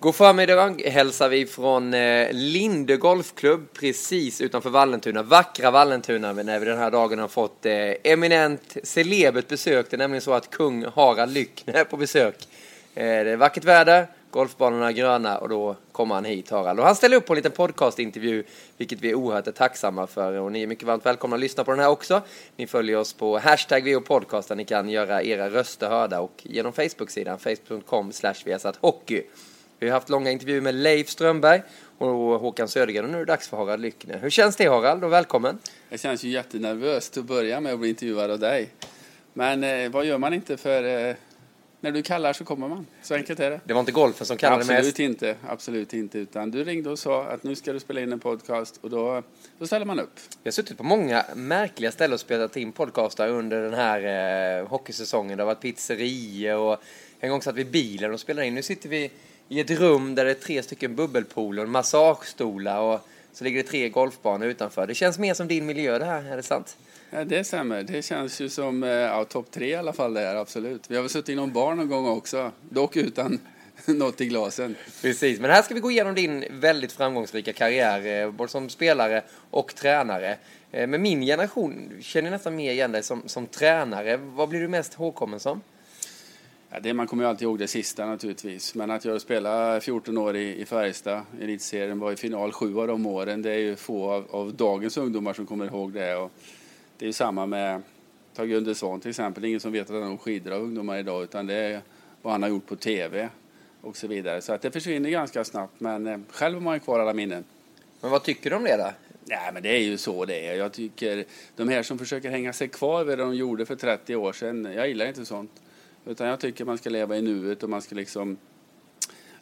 God förmiddag hälsar vi från eh, Linde Golfklubb precis utanför Vallentuna. Vackra Vallentuna när vi den här dagen har fått eh, eminent celebert besök. Det är nämligen så att kung Harald Lyckner är på besök. Eh, det är vackert väder, golfbanorna är gröna och då kommer han hit Harald. Och han ställer upp på en liten podcastintervju vilket vi är oerhört tacksamma för och ni är mycket varmt välkomna att lyssna på den här också. Ni följer oss på hashtag VOPodcast där ni kan göra era röster hörda och genom Facebook-sidan facebook.com slash hockey. Vi har haft långa intervjuer med Leif Strömberg och Håkan Södergren och nu är det dags för Harald Lyckner. Hur känns det Harald och välkommen? Det känns ju jättenervöst att börja med att bli intervjuad av dig. Men eh, vad gör man inte för eh, när du kallar så kommer man. Så enkelt är det. Det var inte golfen som kallade absolut mest? Inte, absolut inte. Utan du ringde och sa att nu ska du spela in en podcast och då, då ställer man upp. Vi har suttit på många märkliga ställen och spelat in podcastar under den här eh, hockeysäsongen. Det har varit pizzerior och en gång satt vi i bilen och spelade in. Nu sitter vi i ett rum där det är tre stycken bubbelpooler, massagestolar och så ligger det tre golfbanor utanför. Det känns mer som din miljö det här, är det sant? Ja, det stämmer. Det känns ju som eh, ja, topp tre i alla fall det här, absolut. Vi har väl suttit i någon bar någon gång också, dock utan något i glasen. Precis, men här ska vi gå igenom din väldigt framgångsrika karriär, eh, både som spelare och tränare. Eh, med min generation känner nästan mer igen dig som, som tränare. Vad blir du mest ihågkommen som? Ja, det, man kommer ju alltid ihåg det sista naturligtvis. Men att jag spelade 14 år i, i Färjestad, elitserien, var i final sju av de åren. Det är ju få av, av dagens ungdomar som kommer ihåg det. Och det är ju samma med Tage Gunde till exempel. ingen som vet att han skidor av ungdomar idag utan det är vad han har gjort på TV och så vidare. Så att det försvinner ganska snabbt men eh, själv har man ju kvar alla minnen. Men vad tycker du om det då? Nej, men det är ju så det är. Jag tycker de här som försöker hänga sig kvar vid det de gjorde för 30 år sedan, jag gillar inte sånt. Utan jag tycker man ska leva i nuet och man ska liksom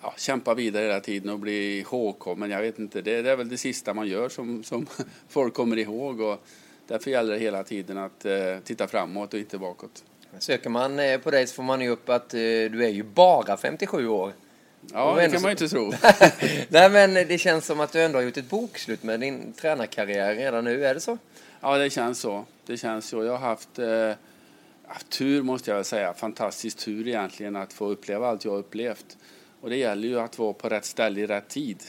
ja, kämpa vidare hela tiden och bli ihågkommen. Jag vet inte, det, det, är väl det sista man gör som, som folk kommer ihåg. Och därför gäller det hela tiden att eh, titta framåt och inte bakåt. Söker man eh, på dig så får man ju upp att eh, du är ju bara 57 år. Ja, det kan man ju inte tro. Nej, men det känns som att du ändå har gjort ett bokslut med din tränarkarriär redan nu, är det så? Ja, det känns så. Det känns så. Jag har haft eh, tur måste jag säga, fantastisk tur egentligen att få uppleva allt jag upplevt. Och det gäller ju att vara på rätt ställe i rätt tid.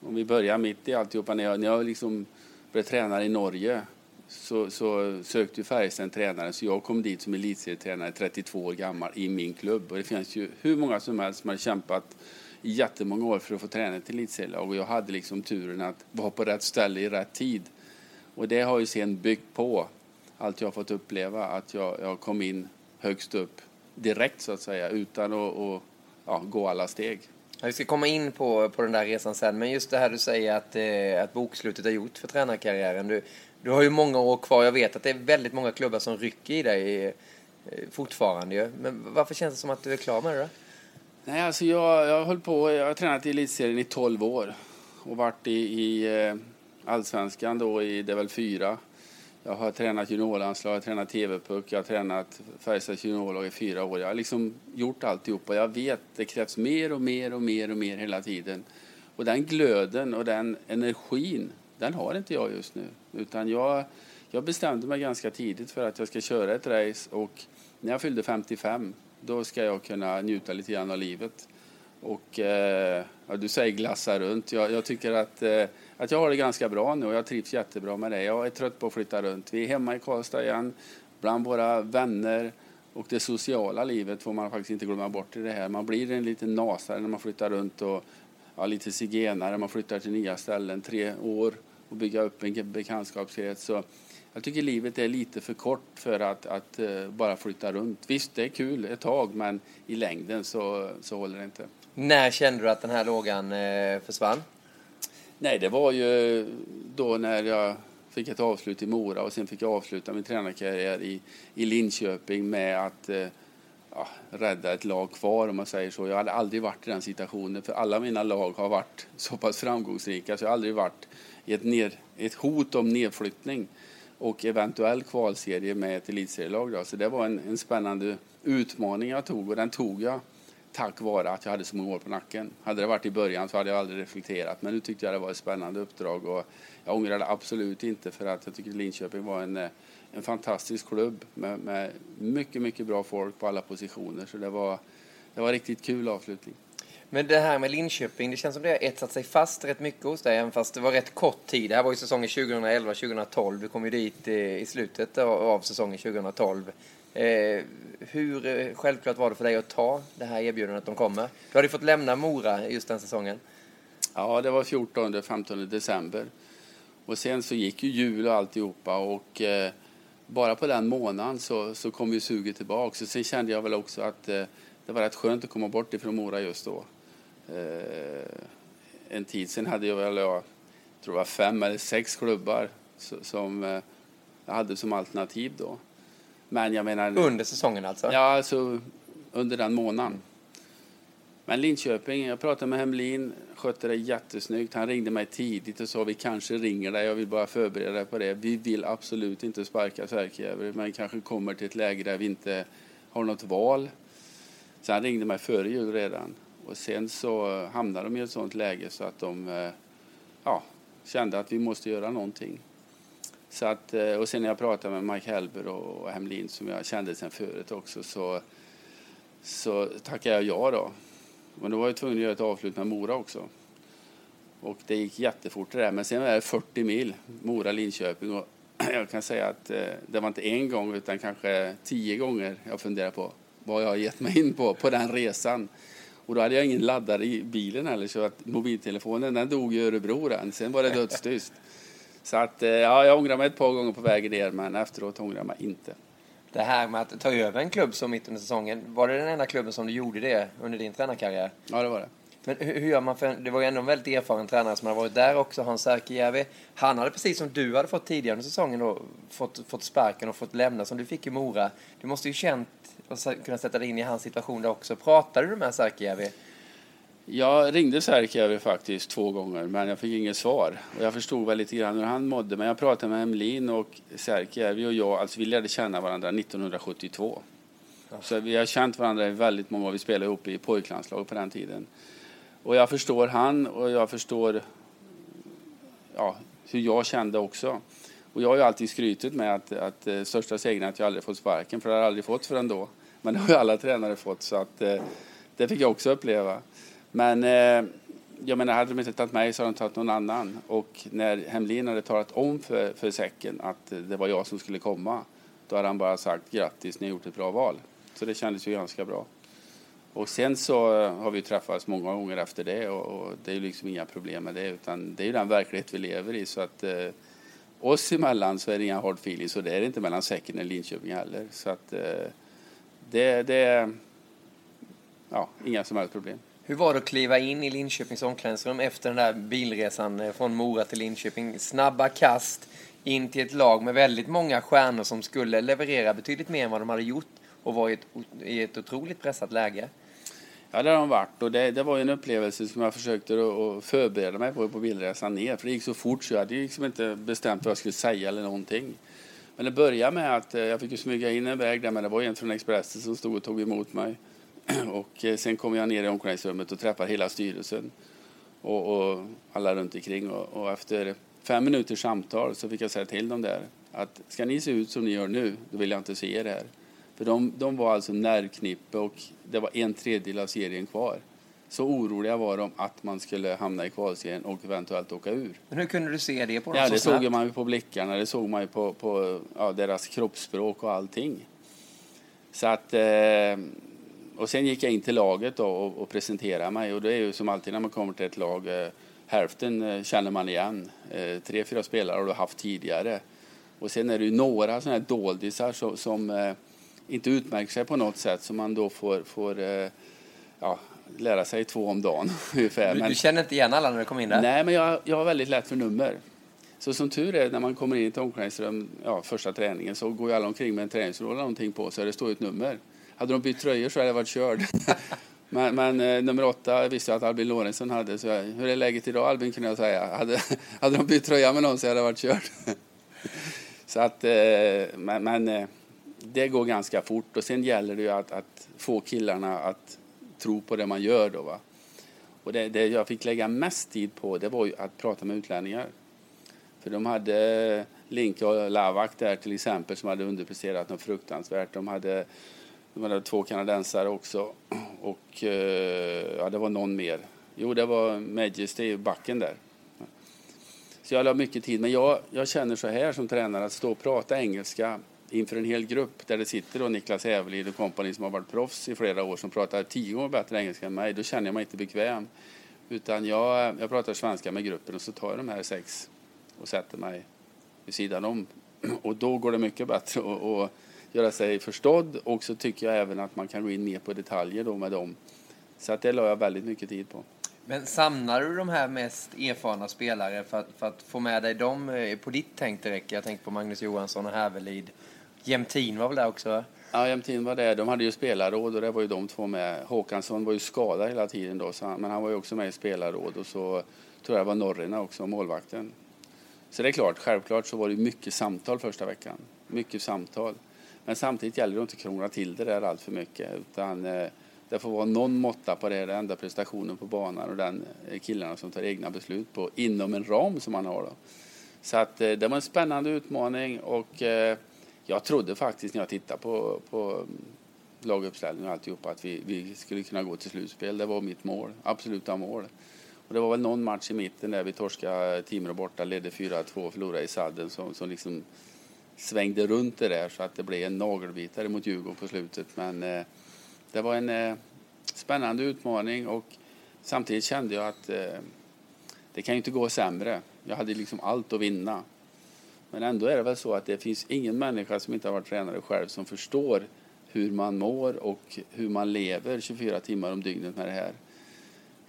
Om vi börjar mitt i alltihopa, när jag, när jag liksom blev tränare i Norge så, så sökte ju Färjestad en tränare så jag kom dit som elitserietränare 32 år gammal i min klubb. Och det finns ju hur många som helst som har kämpat i jättemånga år för att få träna till elitserielag och jag hade liksom turen att vara på rätt ställe i rätt tid. Och det har ju sen byggt på allt jag har fått uppleva, att jag, jag kom in högst upp direkt så att säga utan att och, ja, gå alla steg. Ja, vi ska komma in på, på den där resan sen, men just det här du säger att, eh, att bokslutet är gjort för tränarkarriären. Du, du har ju många år kvar. Jag vet att det är väldigt många klubbar som rycker i dig eh, fortfarande ju. Men varför känns det som att du är klar med det? Då? Nej, alltså jag, jag höll på, jag har tränat i elitserien i 12 år och varit i, i eh, allsvenskan då i, det är väl fyra jag har tränat juniorlandslag, jag har tränat TV-puck, jag har tränat Färjestads juniorlag i fyra år. Jag har liksom gjort alltihopa. Jag vet det krävs mer och mer och mer och mer hela tiden. Och den glöden och den energin, den har inte jag just nu. Utan jag, jag bestämde mig ganska tidigt för att jag ska köra ett race och när jag fyllde 55 då ska jag kunna njuta lite grann av livet. Och eh, ja, du säger glassa runt. Jag, jag tycker att eh, att jag har det ganska bra nu och jag trivs jättebra med det. Jag är trött på att flytta runt. Vi är hemma i Karlstad igen, bland våra vänner och det sociala livet får man faktiskt inte glömma bort i det här. Man blir en liten nasare när man flyttar runt och ja, lite zigenare. Man flyttar till nya ställen, tre år och bygga upp en bekantskapskrets. Så jag tycker livet är lite för kort för att, att uh, bara flytta runt. Visst, det är kul ett tag, men i längden så, så håller det inte. När kände du att den här lågan uh, försvann? Nej, det var ju då när jag fick ett avslut i Mora och sen fick jag avsluta min tränarkarriär i, i Linköping med att eh, ja, rädda ett lag kvar om man säger så. Jag hade aldrig varit i den situationen för alla mina lag har varit så pass framgångsrika så jag har aldrig varit i ett, ner, ett hot om nedflyttning och eventuell kvalserie med ett elitserielag. Då. Så det var en, en spännande utmaning jag tog och den tog jag tack vare att jag hade så många år på nacken. Hade det varit i början så hade jag aldrig reflekterat men nu tyckte jag det var ett spännande uppdrag och jag ångrar det absolut inte för att jag tycker Linköping var en, eh, en fantastisk klubb med, med mycket, mycket bra folk på alla positioner så det var, det var riktigt kul avslutning. Men det här med Linköping, det känns som det har etsat sig fast rätt mycket hos dig, även fast det var rätt kort tid. Det här var ju säsongen 2011-2012. Du kom ju dit i slutet av säsongen 2012. Eh, hur eh, självklart var det för dig att ta det här erbjudandet de kommer? Du hade ju fått lämna Mora just den säsongen. Ja, det var 14-15 december. Och sen så gick ju jul och alltihopa och eh, bara på den månaden så, så kom ju suget tillbaka. Så sen kände jag väl också att eh, det var rätt skönt att komma bort ifrån Mora just då. Eh, en tid sen hade jag väl, jag tror det var fem eller sex klubbar som eh, jag hade som alternativ då. Men jag menar... Under säsongen alltså? Ja, alltså under den månaden. Men Linköping, jag pratade med Hemlin, skötte det jättesnyggt. Han ringde mig tidigt och sa vi kanske ringer dig, jag vill bara förbereda dig på det. Vi vill absolut inte sparka Särkijärvi, men kanske kommer till ett läge där vi inte har något val. Så han ringde mig före jul redan. Och sen så hamnade de i ett sånt läge så att de eh, ja, kände att vi måste göra någonting. Så att, eh, och sen när jag pratade med Mike Helber och Hemlin som jag kände sen förut också så, så tackade jag ja då. Men då var jag tvungen att göra ett avslut med Mora också. Och det gick jättefort det där. Men sen var det 40 mil, Mora-Linköping. Och jag kan säga att eh, det var inte en gång utan kanske tio gånger jag funderade på vad jag har gett mig in på, på den resan. Och då hade jag ingen laddare i bilen heller så att mobiltelefonen den dog i Örebro den. Sen var det dödstyst. Så att, eh, ja, jag ångrar mig ett par gånger på vägen ner, men efteråt ångrar jag mig inte. Det här med att ta över en klubb så mitt under säsongen, var det den enda klubben som du gjorde det under din tränarkarriär? Ja, det var det. Men hur, hur gör man för, det var ju ändå en väldigt erfaren tränare som hade varit där också, Hans Särkijärvi. Han hade precis som du hade fått tidigare under säsongen då, fått, fått sparken och fått lämna som du fick i Mora. Du måste ju känt och kunna sätta dig in i hans situation där också. Pratade du med Särkijärvi? Jag ringde Särkijärvi faktiskt två gånger, men jag fick inget svar. Och jag förstod väl lite grann hur han mådde, men jag pratade med Emlin och Särkijärvi och jag, alltså vi lärde känna varandra 1972. Ja. Så vi har känt varandra i väldigt många år. Vi spelade ihop i pojklandslag på den tiden. Och jag förstår han och jag förstår ja, hur jag kände också. Och jag har ju alltid skrytit med att, att uh, största segern är att jag aldrig fått sparken, för det har jag aldrig fått förrän då. Men det har ju alla tränare fått, så att uh, det fick jag också uppleva. Men eh, jag menar, hade de inte tagit mig så hade de tagit någon annan. Och när Hemlin hade talat om för, för Säcken att det var jag som skulle komma, då hade han bara sagt grattis, ni har gjort ett bra val. Så det kändes ju ganska bra. Och sen så eh, har vi träffats många gånger efter det och, och det är liksom inga problem med det utan det är ju den verklighet vi lever i så att eh, oss emellan så är det inga hard feelings och det är det inte mellan Säcken och Linköping heller. Så att eh, det, det är ja, inga som helst problem. Hur var det att kliva in i Linköpings omklädningsrum efter den där bilresan eh, från Mora till Linköping? Snabba kast in till ett lag med väldigt många stjärnor som skulle leverera betydligt mer än vad de hade gjort och var i ett, i ett otroligt pressat läge. Ja, det har de varit och det, det var en upplevelse som jag försökte att förbereda mig på på bilresan ner. För det gick så fort så jag hade liksom inte bestämt vad jag skulle säga eller någonting. Men det började med att eh, jag fick smyga in en väg där, men det var en från Expressen som stod och tog emot mig. Och eh, sen kom jag ner i omklädningsrummet och träffade hela styrelsen och, och alla runt omkring. Och, och efter fem minuters samtal så fick jag säga till dem där att ska ni se ut som ni gör nu, då vill jag inte se er här. För de, de var alltså nervknippe och det var en tredjedel av serien kvar. Så oroliga var de att man skulle hamna i kvalserien och eventuellt åka ur. Men hur kunde du se det på dem Ja, det såg man ju på blickarna, det såg man ju på, på ja, deras kroppsspråk och allting. Så att, eh, och sen gick jag in till laget och, och presenterade mig och det är ju som alltid när man kommer till ett lag, eh, hälften eh, känner man igen. Eh, tre, fyra spelare har du haft tidigare. Och sen är det ju några sådana här doldisar som, som inte utmärker sig på något sätt som man då får, får ja, lära sig två om dagen ungefär. Men, du känner inte igen alla när du kommer in där? Nej, men jag, jag har väldigt lätt för nummer. Så som tur är när man kommer in i ett omklädningsrum, ja, första träningen, så går ju alla omkring med en träningsroll eller någonting på sig. Det står ett nummer. Hade de bytt tröjor så hade jag varit körd. men, men eh, nummer åtta visste jag att Albin Lorentzon hade. Så jag, hur är läget idag Albin kunde jag säga. Hade, hade de bytt tröja med någon så hade jag varit körd. så att, eh, men, men eh, det går ganska fort och sen gäller det ju att, att få killarna att tro på det man gör då va. Och det, det, jag fick lägga mest tid på det var ju att prata med utlänningar. För de hade Linke och Lavak där till exempel som hade underpresterat något fruktansvärt. De hade, de hade två kanadensare också och eh, ja, det var någon mer. Jo, det var Majesty, backen där. Så jag la mycket tid. Men jag, jag känner så här som tränare att stå och prata engelska inför en hel grupp där det sitter då Niklas Hävelid och kompani som har varit proffs i flera år som pratar tio gånger bättre engelska än mig. Då känner jag mig inte bekväm. Utan jag, jag pratar svenska med gruppen och så tar jag de här sex och sätter mig vid sidan om. Och då går det mycket bättre att göra sig förstådd och så tycker jag även att man kan gå in mer på detaljer då med dem. Så att det la jag väldigt mycket tid på. Men samlar du de här mest erfarna spelare för att, för att få med dig dem eh, på ditt tänk direkt? Jag tänker på Magnus Johansson och Hävelid. Jämtin var väl där också? Ja, Jämtin var där. De hade ju spelarråd och det var ju de två med. Håkansson var ju skadad hela tiden då, så, men han var ju också med i spelarråd och så tror jag var Norrina också, målvakten. Så det är klart, självklart så var det mycket samtal första veckan. Mycket samtal. Men samtidigt gäller det att inte krångla till det där allt för mycket utan eh, det får vara någon måtta på det, den enda prestationen på banan och den eh, killarna som tar egna beslut på inom en ram som man har. Då. Så att eh, det var en spännande utmaning och jag trodde faktiskt när jag tittade på, på mm, laguppställningen och alltihopa att vi, vi skulle kunna gå till slutspel. Det var mitt mål, absoluta mål. Och det var väl någon match i mitten där vi torskade Timrå borta, ledde 4-2 och förlorade i sadden som, som liksom svängde runt det där så att det blev en nagelbitare mot Djurgården på slutet. Men eh, det var en eh, spännande utmaning och samtidigt kände jag att eh, det kan ju inte gå sämre. Jag hade liksom allt att vinna. Men ändå är det väl så att det finns ingen människa som inte har varit tränare själv som förstår hur man mår och hur man lever 24 timmar om dygnet med det här.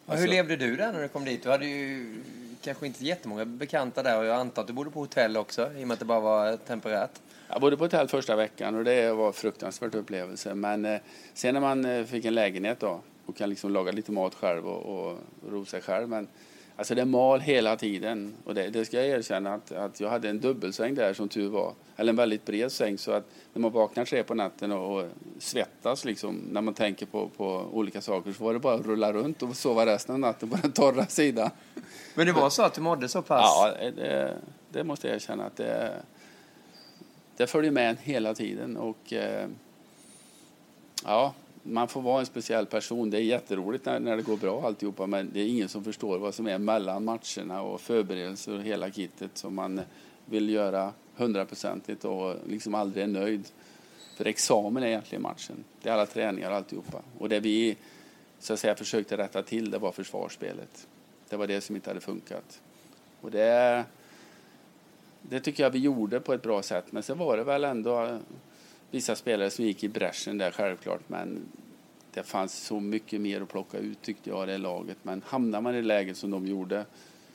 Ja, hur levde du där när du kom dit? Du hade ju kanske inte jättemånga bekanta där och jag antar att du bodde på hotell också i och med att det bara var temporärt. Jag bodde på hotell första veckan och det var en fruktansvärt upplevelse. Men eh, sen när man eh, fick en lägenhet då och kan liksom laga lite mat själv och, och ro sig själv. Men Alltså det mal hela tiden. Och det, det ska jag erkänna att, att jag hade en dubbelsäng där som tur var. Eller en väldigt bred säng så att när man vaknar tre på natten och, och svettas liksom när man tänker på, på olika saker så var det bara att rulla runt och sova resten av natten på den torra sidan. Men det var så att du mådde så pass? Ja, det, det måste jag erkänna att det, det följer med en hela tiden och eh, ja, man får vara en speciell person. Det är jätteroligt när, när det går bra alltihopa men det är ingen som förstår vad som är mellan matcherna och förberedelser och hela kittet som man vill göra hundraprocentigt och liksom aldrig är nöjd. För examen är egentligen matchen. Det är alla träningar och alltihopa. Och det vi så att säga försökte rätta till det var försvarsspelet. Det var det som inte hade funkat. Och det, det tycker jag vi gjorde på ett bra sätt. Men sen var det väl ändå vissa spelare som gick i bräschen där självklart. Men det fanns så mycket mer att plocka ut tyckte jag, det laget. Men hamnar man i läget som de gjorde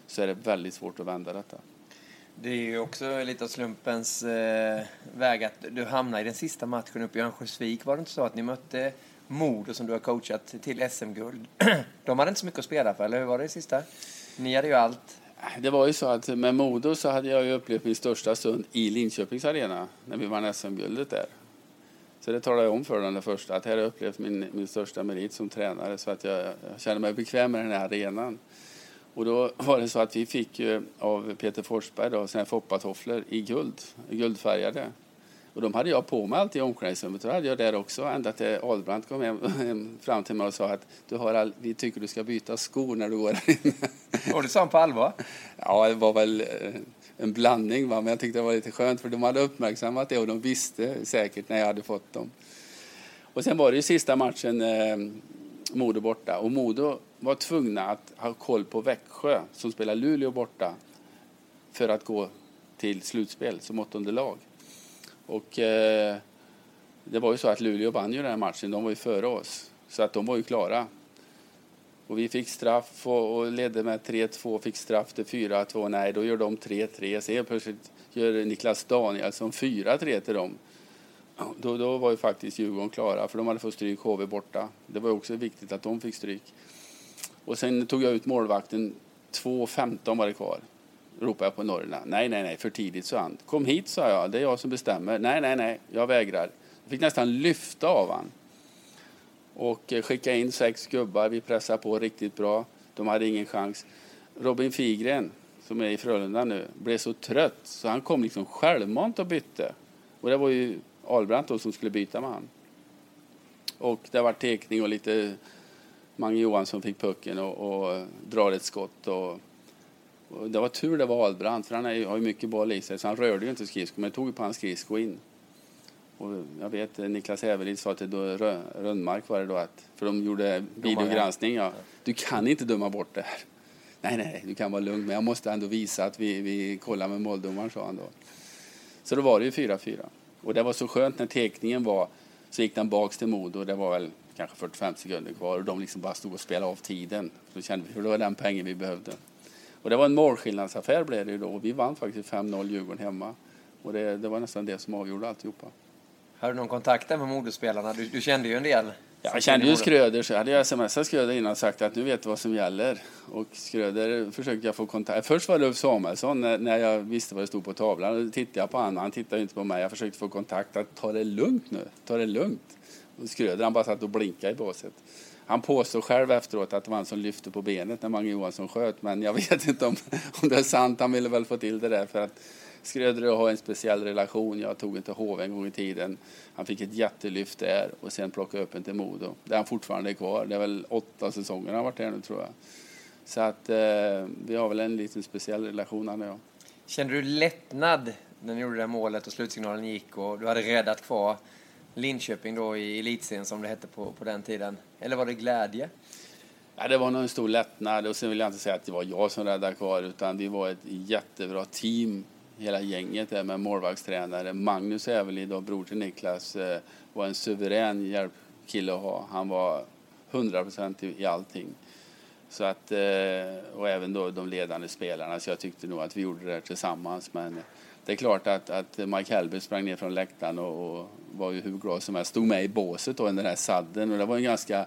så är det väldigt svårt att vända detta. Det är ju också lite av slumpens eh, väg att du hamnar i den sista matchen uppe i Örnsköldsvik. Var det inte så att ni mötte Modo som du har coachat till SM-guld? De hade inte så mycket att spela för, eller hur var det i sista? Ni hade ju allt. Det var ju så att med Modo så hade jag ju upplevt min största stund i Linköpings arena när vi vann SM-guldet där. Så det talade jag om för den första, att här har jag upplevt min, min största merit som tränare så att jag, jag känner mig bekväm med den här arenan. Och då var det så att vi fick av Peter Forsberg då, här foppatofflor i guld, guldfärgade. Och de hade jag på mig alltid i omklädningsrummet. Då hade jag där också ända till Ahlbrandt kom hem, fram till mig och sa att du har all, vi tycker du ska byta skor när du går här inne. Och det sa han på allvar? Ja, det var väl eh, en blandning. Va? Men jag tyckte det var lite skönt för de hade uppmärksammat det och de visste säkert när jag hade fått dem. Och sen var det ju sista matchen eh, Modo borta och Modo var tvungna att ha koll på Växjö som spelar Luleå borta för att gå till slutspel som åttonde lag. Och eh, det var ju så att Luleå vann ju den här matchen, de var ju före oss. Så att de var ju klara. Och vi fick straff och, och ledde med 3-2, fick straff till 4-2. Nej, då gör de 3-3. Sen plötsligt gör Niklas Danielsson 4-3 till dem. Då, då var ju faktiskt Djurgården klara, för de hade fått stryk HV borta. Det var också viktigt att de fick stryk. Och sen tog jag ut målvakten, 2.15 var det kvar. Ropade jag på Norrland. Nej, nej, nej, för tidigt, sa han. Kom hit, sa jag, det är jag som bestämmer. Nej, nej, nej, jag vägrar. Jag fick nästan lyfta av han. Och eh, skicka in sex gubbar, vi pressade på riktigt bra. De hade ingen chans. Robin Figren, som är i Frölunda nu, blev så trött så han kom liksom självmant och bytte. Och det var ju Albrandt då som skulle byta med han. Och det var tekning och lite Mange Johansson fick pucken och, och eh, drar ett skott. Och, och det var tur det var Albrandt för han är, har ju mycket boll i sig så han rörde ju inte skridskon, men tog på hans skridsko in. Och jag vet Niklas Hävelid sa till Rönnmark var det då att, för de gjorde videogranskning, ja, du kan inte döma bort det här. Nej, nej, du kan vara lugn, men jag måste ändå visa att vi, vi kollar med måldomaren, sa han då. Så då var det ju 4-4. Och det var så skönt när teckningen var, så gick den baks till Modo, det var väl kanske 45 sekunder kvar och de liksom bara stod och spelade av tiden. Så kände vi, för det var den pengen vi behövde. Och det var en målskillnadsaffär blev det ju då och vi vann faktiskt 5-0 Djurgården hemma. Och det, det var nästan det som avgjorde alltihopa. Har du någon kontakt med Modospelarna? Du, du kände ju en del. Ja, jag kände ju Skröder, så hade jag smsat Skröder innan och sagt att nu vet du vad som gäller. Och Skröder försökte jag få kontakt Först var det Ulf Samuelsson när, när jag visste vad det stod på tavlan. Då tittade jag på honom, han tittade inte på mig. Jag försökte få kontakt, att ta det lugnt nu, ta det lugnt. Och Skröder han bara satt och blinkade i båset. Han påstår själv efteråt att det var han som lyfte på benet när Mange Johansson sköt, men jag vet inte om, om det är sant. Han ville väl få till det där för att Skröder och jag har en speciell relation. Jag tog inte HV en gång i tiden. Han fick ett jättelyft där och sen plockade upp en till Modo. Där han fortfarande är kvar. Det är väl åtta säsonger han har varit där nu tror jag. Så att eh, vi har väl en liten speciell relation han och jag. Kände du lättnad när ni gjorde det målet och slutsignalen gick och du hade räddat kvar Linköping då i elitserien som det hette på, på den tiden? Eller var det glädje? Ja, det var nog en stor lättnad och sen vill jag inte säga att det var jag som räddade kvar utan vi var ett jättebra team hela gänget där med målvaktstränare. Magnus Ävelid och bror till Niklas eh, var en suverän hjälpkille att ha. Han var 100% i, i allting. Så att, eh, och även då de ledande spelarna, så jag tyckte nog att vi gjorde det tillsammans. Men det är klart att, att Mike Hellberg sprang ner från läktaren och, och var ju hur glad som helst. Stod med i båset då, den här sadden och det var en ganska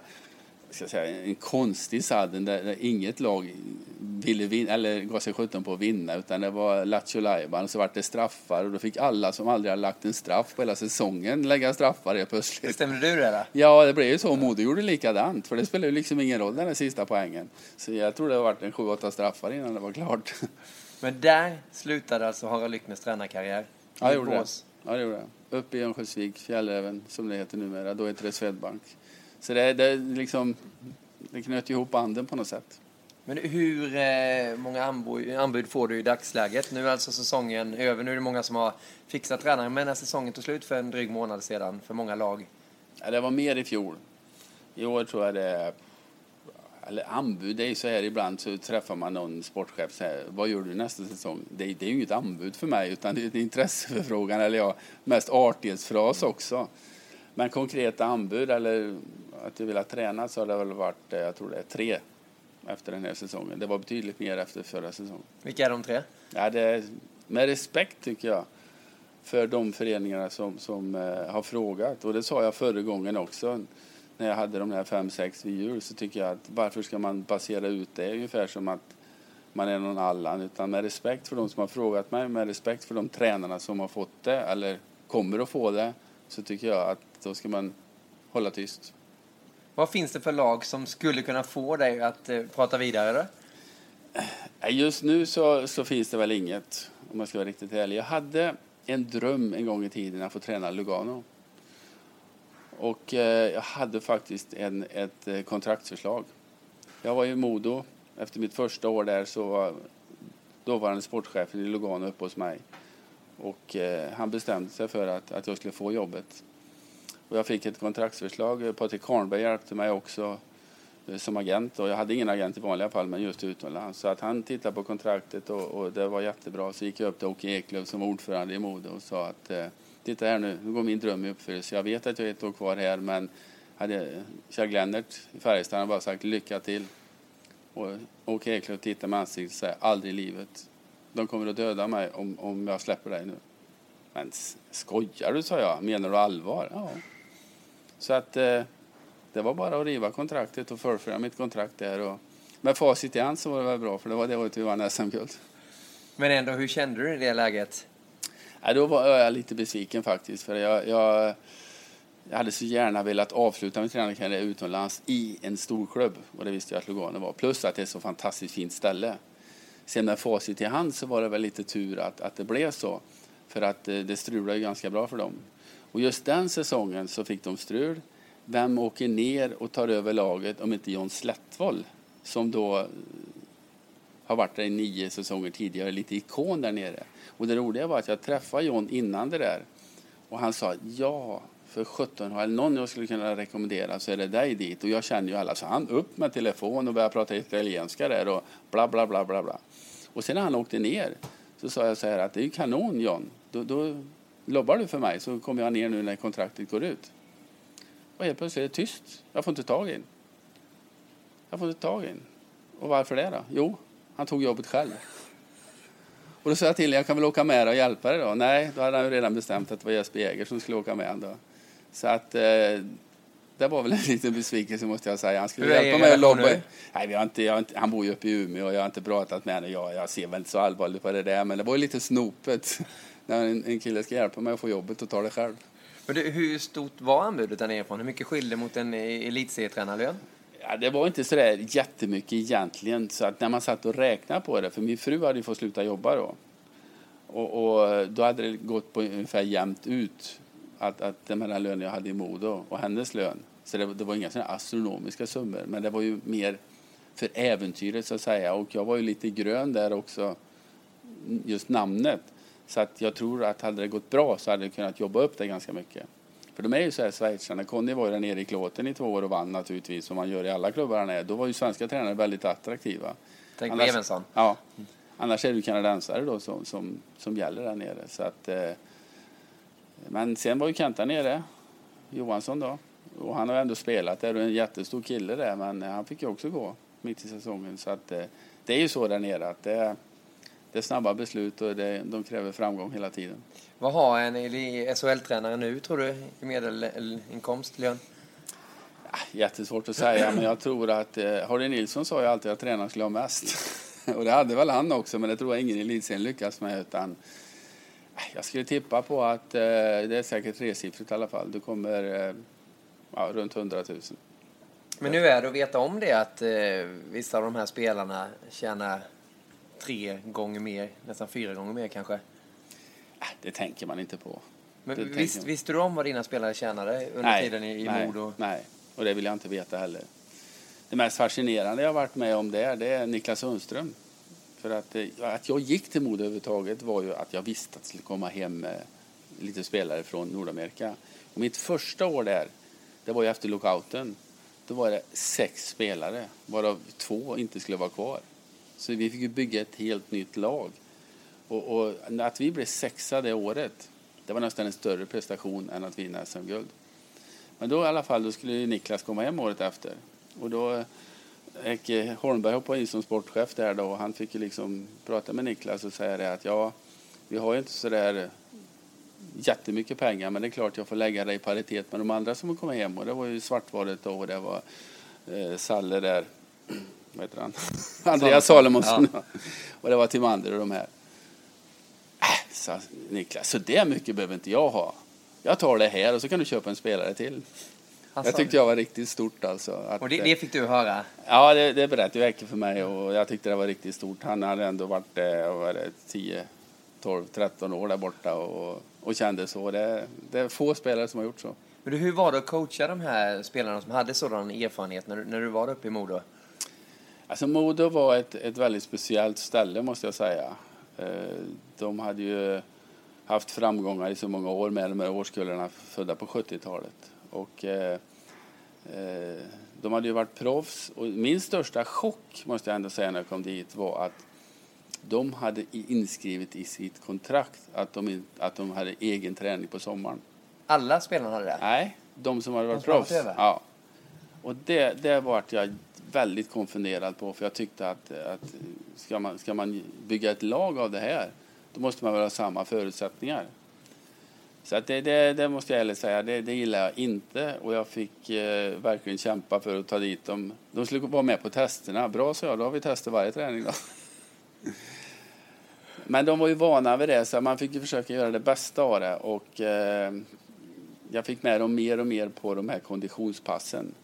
ska säga, en konstig sadden där, där inget lag ville vinna, eller gav sig sjutton på att vinna utan det var Lattjo Lajban så vart det straffar och då fick alla som aldrig hade lagt en straff på hela säsongen lägga straffar helt plötsligt. Bestämde du det då? Ja, det blev ju så. Modo gjorde likadant för det spelade ju liksom ingen roll den där sista poängen. Så jag tror det har varit en sju, åtta straffar innan det var klart. Men där slutade alltså Harald Lyckners tränarkarriär? Ja, det gjorde det. Ja, det gjorde det. Uppe i Örnsköldsvik, Fjällräven som det heter numera. Då heter det Swedbank. Så det, det, liksom, det knöt ihop banden på något sätt. Men hur eh, många anbud, får du i dagsläget? Nu är alltså säsongen över. Nu är det många som har fixat tränare, men när säsongen tog slut för en dryg månad sedan för många lag? Ja, det var mer i fjol. I år tror jag det. Eller anbud, det är ju så här ibland så träffar man någon sportchef och säger vad gör du nästa säsong? Det, det är ju inget anbud för mig utan det är en intresseförfrågan eller ja, mest artighetsfras också. Men konkreta anbud eller att jag vill träna så har det väl varit, eh, jag tror det är tre efter den här säsongen. Det var betydligt mer efter förra säsongen. Vilka är de tre? Ja, det är, med respekt tycker jag för de föreningarna som, som eh, har frågat. Och det sa jag förra gången också när jag hade de här fem, sex vid jul så tycker jag att varför ska man basera ut det ungefär som att man är någon Allan utan med respekt för de som har frågat mig, med respekt för de tränarna som har fått det eller kommer att få det så tycker jag att då ska man hålla tyst. Vad finns det för lag som skulle kunna få dig att eh, prata vidare? Då? Eh, just nu så, så, finns det väl inget, om jag ska vara riktigt ärlig. Jag hade en dröm en gång i tiden att få träna Lugano. Och eh, jag hade faktiskt en, ett eh, kontraktsförslag. Jag var i Modo. Efter mitt första år där så var dåvarande sportchefen i Lugano uppe hos mig. Och eh, han bestämde sig för att, att jag skulle få jobbet. Och jag fick ett kontraktsförslag. Patrik Karnberg hjälpte mig också eh, som agent. Och jag hade ingen agent i vanliga fall, men just utomlands. Så att han tittade på kontraktet och, och, det var jättebra. Så gick jag upp till Åke Eklöf som var ordförande i Modo och sa att eh, titta här nu, nu går min dröm i uppfyllelse. Jag vet att jag är ett år kvar här, men hade Kjell Glennert i Färjestad bara sagt lycka till. Och Åke Eklöf tittade med ansiktet och sa aldrig i livet. De kommer att döda mig om, om jag släpper dig nu. Men skojar du, sa jag. Menar du allvar? Ja. Så att eh, det var bara att riva kontraktet och fullfölja mitt kontrakt där. Och med facit i hand så var det väl bra, för det var det året vi vann SM-guld. Men ändå, hur kände du i det läget? Ja, då var jag lite besviken faktiskt, för jag, jag, jag hade så gärna velat avsluta min tränarkarriär utomlands i en stor klubb, och det visste jag att Lugano var. Plus att det är ett så fantastiskt fint ställe. Sen med facit i hand så var det väl lite tur att, att det blev så. För att eh, det strulade ju ganska bra för dem. Och just den säsongen så fick de strul. Vem åker ner och tar över laget om inte John Slättvoll som då eh, har varit där i nio säsonger tidigare, lite ikon där nere. Och det roliga var att jag träffade John innan det där och han sa ja, för 17 har någon jag skulle kunna rekommendera så är det dig dit. Och jag känner ju alla, så han upp med telefon och började prata italienska där och bla bla bla bla bla. Och sen när han åkte ner så sa jag så här att det är ju kanon John, då, då lobbar du för mig så kommer jag ner nu när kontraktet går ut. Och helt plötsligt är det tyst. Jag får inte tag in. Jag får inte tag in. Och varför det då? Jo, han tog jobbet själv. Och då sa jag till jag kan väl åka med och hjälpa dig då? Nej, då hade han ju redan bestämt att det var Jesper Jäger som skulle åka med då. Så att eh, det var väl en liten besvikelse måste jag säga. Han skulle Hur hjälpa mig att lobba. relationen Nej, vi har inte, jag har inte, han bor ju uppe i Umeå och jag har inte pratat med honom. Jag, jag ser väl inte så allvarligt på det där, men det var ju lite snopet när en, en kille ska hjälpa mig att få jobbet och ta det själv. Men du, hur stort var anbudet där nerifrån? Hur mycket skilde mot en elitserietränarlön? Ja, det var inte så där jättemycket egentligen. Så att när man satt och räknade på det, för min fru hade ju fått sluta jobba då. Och, och då hade det gått på ungefär jämnt ut att, att den här lönen jag hade i Modo och hennes lön. Så det, det var inga sådana astronomiska summor, men det var ju mer för äventyret så att säga. Och jag var ju lite grön där också, just namnet. Så att jag tror att hade det gått bra så hade jag kunnat jobba upp det ganska mycket. För de är ju så här schweizarna. Conny var ju där nere i Klåten i två år och vann naturligtvis, som man gör i alla klubbar han är. Då var ju svenska tränare väldigt attraktiva. Tänk Annars- Evensson. Ja. Annars är det kanadensare då som, som, som gäller där nere. Så att, eh, men sen var ju Kent där nere, Johansson då. Och han har ändå spelat där och en jättestor kille där, men han fick ju också gå mitt i säsongen. Så att, eh, det är ju så där nere att det, det är snabba beslut och det, de kräver framgång hela tiden. Vad har en SHL-tränare nu, tror du, i medelinkomst, lön? Ah, Jättesvårt att säga, men jag tror att eh, Harry Nilsson sa ju alltid att tränaren skulle ha mest. och det hade väl han också, men det tror jag ingen i elitserien lyckas med. Utan, ah, jag skulle tippa på att eh, det är säkert tresiffrigt i alla fall. Det kommer eh, ja, runt 100 000. Men nu är det att veta om det att eh, vissa av de här spelarna tjänar tre gånger mer, nästan fyra gånger mer kanske. Ah, det tänker man inte på. Men visst, visste du om vad dina spelare tjänade under tiden i, i nej, Modo? Nej, och det vill jag inte veta heller. Det mest fascinerande jag har varit med om där, det är Niklas Sundström. För att, eh, att jag gick till Modo överhuvudtaget var ju att jag visste att det skulle komma hem lite spelare från Nordamerika. Och mitt första år där, det var ju efter lockouten. Då var det sex spelare, varav två inte skulle vara kvar. Så vi fick ju bygga ett helt nytt lag. Och, och att vi blev sexa det året, det var nästan en större prestation än att vinna SM-guld. Men då i alla fall, då skulle ju Niklas komma hem året efter. Och då gick Holmberg hoppade in som sportchef där då och han fick ju liksom prata med Niklas och säga det att ja, vi har ju inte så där jättemycket pengar men det är klart jag får lägga det i paritet med de andra som har kommit hem och det var ju Svartvaret då och det var eh, Salle där, vad heter han? Andreas Salomonsson. och det var Timander och de här. Äh, sa Niklas, så det mycket behöver inte jag ha. Jag tar det här och så kan du köpa en spelare till. Han Jag tyckte jag var riktigt stort alltså. Att, Och det, det fick du höra? Ja, det, det berättade Ecke för mig och jag tyckte det var riktigt stort. Han hade ändå varit eh, var det, 10, 12, 13 år där borta och, och kände så. Det, det är få spelare som har gjort så. Men du, hur var det att coacha de här spelarna som hade sådan erfarenhet när, du- när du var uppe i Modo? Alltså Modo var ett, ett väldigt speciellt ställe måste jag säga. Eh, De hade ju haft framgångar i så många år med de här årskullarna födda på 70-talet. Och eh, eh, de hade ju varit proffs och min största chock måste jag ändå säga när jag kom dit var att de hade inskrivet i sitt kontrakt att de, att de hade egen träning på sommaren. Alla spelarna hade det? Nej, de som hade varit De proffs. Ja. Och det, det vart jag väldigt konfunderad på för jag tyckte att, att ska, man, ska man bygga ett lag av det här då måste man väl ha samma förutsättningar. Så att det, det, det måste jag ärligt säga, det, det gillar jag inte. Och jag fick eh, verkligen kämpa för att ta dit dem. De skulle vara med på testerna. Bra, så jag, då har vi testat varje träning då. Men de var ju vana vid det, så man fick ju försöka göra det bästa av det. Och, eh, jag fick med dem mer och mer på de här konditionspassen.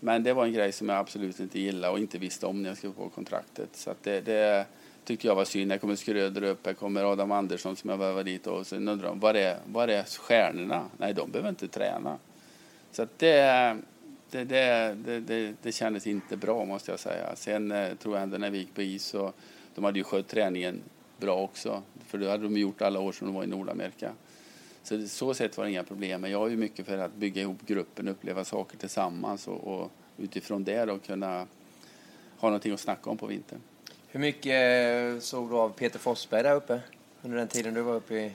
Men det var en grej som jag absolut inte gillade och inte visste om när jag skrev på kontraktet. Så det, det tyckte jag var synd. Här kommer Skröder upp, här kommer Adam Andersson som jag värvade dit och sen undrar de, var är, var är stjärnorna? Nej, de behöver inte träna. Så det, det, det, det, det, kändes inte bra måste jag säga. Sen eh, tror jag ändå när vi gick på is så de hade ju skött träningen bra också. För det hade de gjort alla år som de var i Nordamerika. Så så sett var det inga problem. Men jag är ju mycket för att bygga ihop gruppen, uppleva saker tillsammans och, och utifrån det då kunna ha någonting att snacka om på vintern. Hur mycket eh, såg du av Peter Forsberg där uppe under den tiden du var uppe i,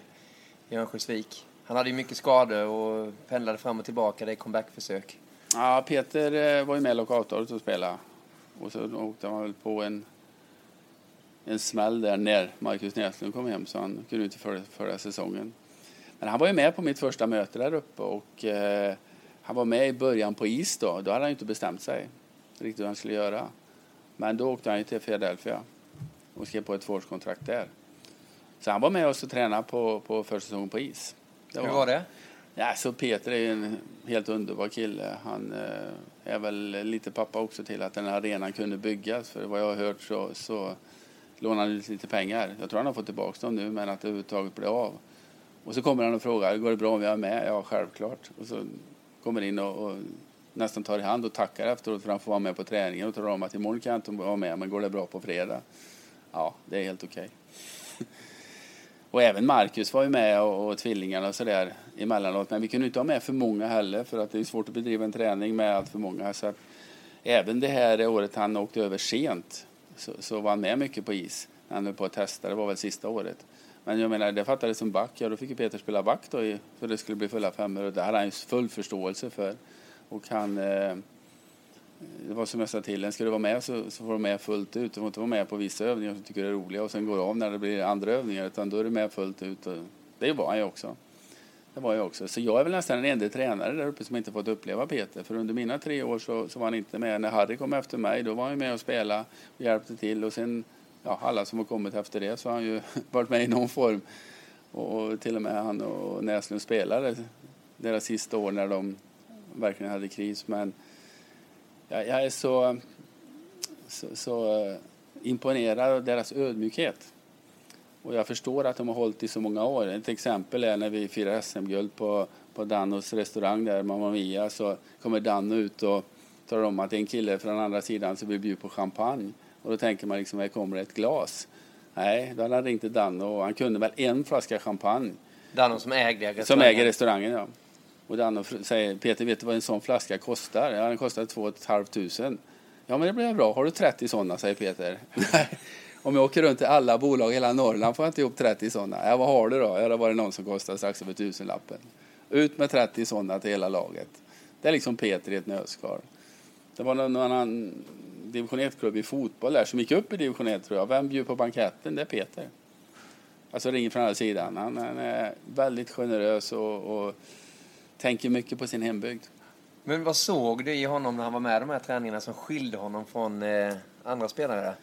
Örnsköldsvik? Han hade ju mycket skador och pendlade fram och tillbaka. Det är comebackförsök. Ja, Peter eh, var ju med i lockoutåret och spelade. Och så åkte han väl på en, en smäll där när Marcus Näslund kom hem så han kunde inte följa, följa säsongen. Men han var ju med på mitt första möte där uppe och eh, han var med i början på is då. Då hade han inte bestämt sig riktigt vad han skulle göra. Men då åkte han till Philadelphia och skrev på ett tvåårskontrakt där. Så han var med oss och tränade på, på försäsongen på is. Det var, Hur var det? Ja, så Peter är en helt underbar kille. Han eh, är väl lite pappa också till att den här arenan kunde byggas. För vad jag har hört så, så lånade han ut lite pengar. Jag tror han har fått tillbaka dem nu, men att det överhuvudtaget blev av. Och så kommer han och frågar, går det bra om jag är med? Ja, självklart. Och så kommer in och, och nästan tar i hand och tackar efteråt för att han får vara med på träningen och talar om att imorgon kan jag inte vara med, men går det bra på fredag? Ja, det är helt okej. Okay. och även Marcus var ju med och, och tvillingarna och sådär emellanåt, men vi kunde inte ha med för många heller för att det är svårt att bedriva en träning med allt för många. Så att även det här året han åkte över sent så, så var han med mycket på is. Han höll på att testa, det var väl sista året. Men jag menar, det fattades som back. Ja, då fick ju Peter spela back då i, för det skulle bli fulla femmor och det hade han ju full förståelse för. Och han... Eh, det var som jag sa till en, ska du vara med så, så får du med fullt ut. Du får inte vara med på vissa övningar som du tycker är roliga och sen går av när det blir andra övningar utan då är du med fullt ut. Och det var han ju också. Det var jag också. Så jag är väl nästan den enda tränare där uppe som inte fått uppleva Peter. För under mina tre år så, så var han inte med. När Harry kom efter mig då var han med och spelade och hjälpte till. Och sen ja, alla som har kommit efter det så har han ju varit med i någon form. Och till och med han och Näslund spelade deras sista år när de verkligen hade kris. Men jag, jag är så, så, så eh, imponerad av deras ödmjukhet. Och jag förstår att de har hållit i så många år. Ett exempel är när vi firar SM-guld på, på Dannos restaurang där, Mamma Mia, så kommer Danno ut och talar om att det är en kille från andra sidan som vill bjuda på champagne. Och då tänker man liksom, här kommer ett glas. Nej, då hade han ringt till Danno och han kunde väl en flaska champagne. Danno som äger restaurangen? Som äger restaurangen, ja. Och Danno säger, Peter vet du vad en sån flaska kostar? Ja, den kostar 2 500. Ja, men det blir bra. Har du 30 sådana, säger Peter. Om jag åker runt till alla bolag i hela Norrland får jag inte ihop 30 sådana. Ja, vad har du då? Ja, det var det någon som kostade strax över tusenlappen. Ut med 30 sådana till hela laget. Det är liksom Peter i ett nötskal. Det var någon annan division 1-klubb i fotboll där som gick upp i division 1 tror jag. Vem bjuder på banketten? Det är Peter. Alltså ringer från andra sidan. Han, han är väldigt generös och, och, tänker mycket på sin hembygd. Men vad såg du i honom när han var med de här träningarna som skilde honom från eh, andra spelare?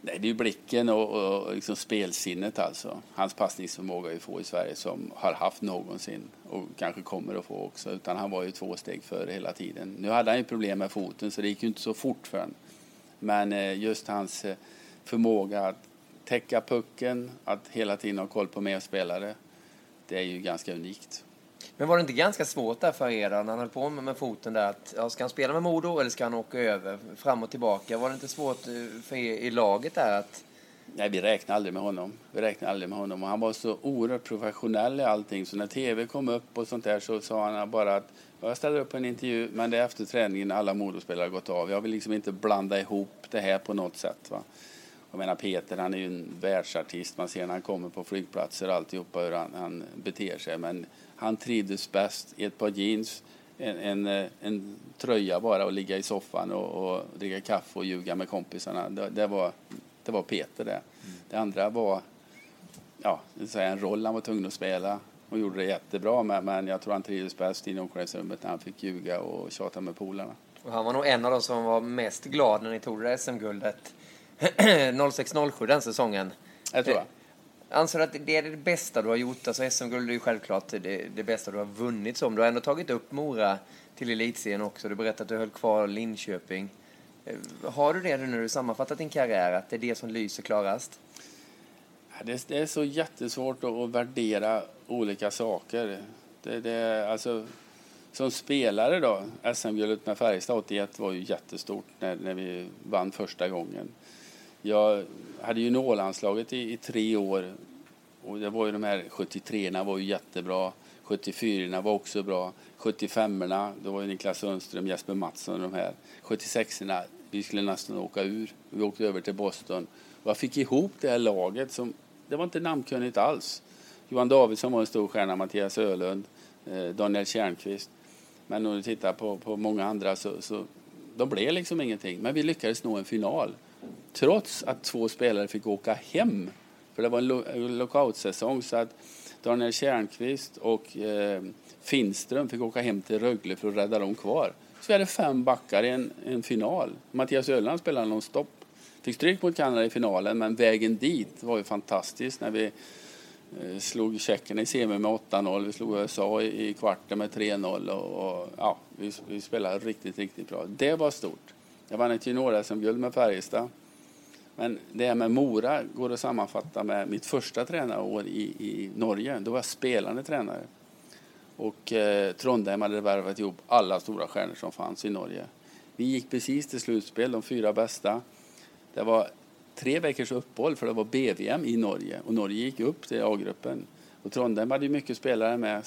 Nej, det är blicken och, och liksom spelsinnet alltså. Hans passningsförmåga är få i Sverige som har haft någonsin och kanske kommer att få också. Utan han var ju två steg före hela tiden. Nu hade han ju problem med foten så det gick ju inte så fort för honom. Men eh, just hans eh, förmåga att täcka pucken, att hela tiden ha koll på medspelare, det är ju ganska unikt. Men var det inte ganska svårt där för er när han höll på med foten där? Att, ja, ska han spela med Modo eller ska han åka över fram och tillbaka? Var det inte svårt eh, för er i laget där att... Nej, vi räknade aldrig med honom. Vi räknade aldrig med honom. Och han var så oerhört professionell i allting. Så när tv kom upp och sånt där så sa han bara att jag ställer upp en intervju men det är efter träningen alla Modospelare gått av. Jag vill liksom inte blanda ihop det här på något sätt. Va? Jag menar Peter han är ju en världsartist. Man ser när han kommer på flygplatser och alltihopa hur han, han beter sig. Men han trivdes bäst i ett par jeans, en, en, eh, en tröja bara och ligga i soffan och, och dricka kaffe och ljuga med kompisarna. Det, det, var, det var Peter det. Mm. Det andra var ja, en roll han var tvungen att spela. Och gjorde det jättebra. Men, men jag tror han trivdes bäst i omklädningsrummet när han fick ljuga och tjata med polarna. Och han var nog en av de som var mest glad när ni tog det SM-guldet 06-07 den säsongen. Jag tror jag. Anser du att det är det bästa du har gjort? Alltså SM-guld är ju självklart det, det bästa du har vunnit som. Du har ändå tagit upp Mora till elitserien också. Du berättade att du höll kvar Linköping. Eh, har du det nu när du sammanfattat din karriär, att det är det som lyser klarast? Det, är så jättesvårt att värdera olika saker. Det, det, alltså, som spelare då, SM-guldet med Färjestad 81 var ju jättestort när, när vi vann första gången. Jag hade ju nålanslaget i, i tre år och det var ju de här 73 var ju jättebra. 74 var också bra. 75orna, då var ju Niklas Sundström, Jesper Mattsson och de här. 76orna, vi skulle nästan åka ur. Vi åkte över till Boston. Och jag fick ihop det här laget som, det var inte namnkunnigt alls. Johan Davidsson var en stor stjärna, Mattias Ölund, eh, Daniel Tjärnqvist. Men om du tittar på, på många andra så, så de blev liksom ingenting. Men vi lyckades nå en final. Trots att två spelare fick åka hem. För det var en lo lockoutsäsong så att Daniel Tjärnqvist och eh, Finström fick åka hem till Rögle för att rädda dem kvar. Så vi hade fem backar i en, en final. Mattias Öland spelade någon stopp. Fick stryk mot Kanada i finalen men vägen dit var ju fantastisk när vi Eh, slog Tjeckien i semi med 8-0. Vi slog USA i, kvarten med 3-0 och, och, ja, vi, vi spelade riktigt, riktigt bra. Det var stort. Jag vann ett junior-SM-guld med Färjestad. Men det här med Mora går att sammanfatta med mitt första tränarår i, i Norge. Då var jag spelande tränare. Och eh, Trondheim hade värvat ihop alla stora stjärnor som fanns i Norge. Vi gick precis till slutspel, de fyra bästa. Det var tre veckors uppehåll för det var BVM i Norge och Norge gick upp till A-gruppen. Och Trondheim hade mycket spelare med.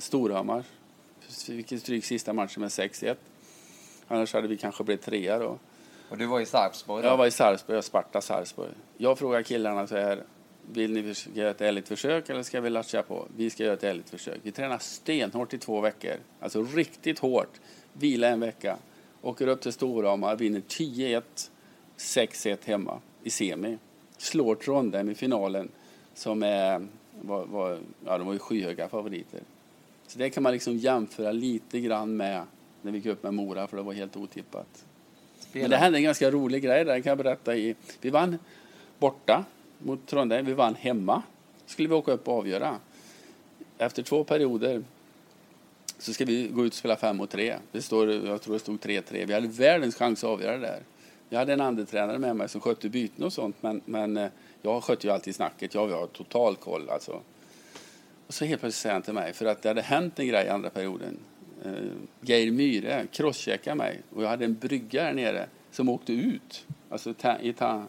Storhammar fick stryk sista matchen med 6-1. Annars hade vi kanske blivit trea då. Och du var i Sarpsborg? Jag var i Sarpsborg, jag Sparta Sarpsborg. Jag frågar killarna så här, vill ni göra ett ärligt försök eller ska vi latcha på? Vi ska göra ett ärligt försök. Vi tränar stenhårt i två veckor, alltså riktigt hårt. Vila en vecka. Åker upp till Storhammar, vinner 10-1, 6-1 hemma i semi. Slår Trondheim i finalen som är, var, var, ja, de var ju skyhöga favoriter. Så det kan man liksom jämföra lite grann med när vi gick upp med Mora för det var helt otippat. Men det hände en ganska rolig grej där kan jag berätta. I, vi vann borta mot Trondheim, vi vann hemma. skulle vi åka upp och avgöra. Efter två perioder så ska vi gå ut och spela fem mot tre. Det står, jag tror det stod 3-3. Vi hade världens chans att avgöra det där. Jag hade en andetränare med mig som skötte byten och sånt men, men eh, jag skötte ju alltid snacket. Jag har total koll alltså. Och så helt plötsligt säger han till mig, för att det hade hänt en grej i andra perioden eh, Geir Myhre crosscheckade mig och jag hade en brygga här nere som åkte ut. Alltså ta, i ta,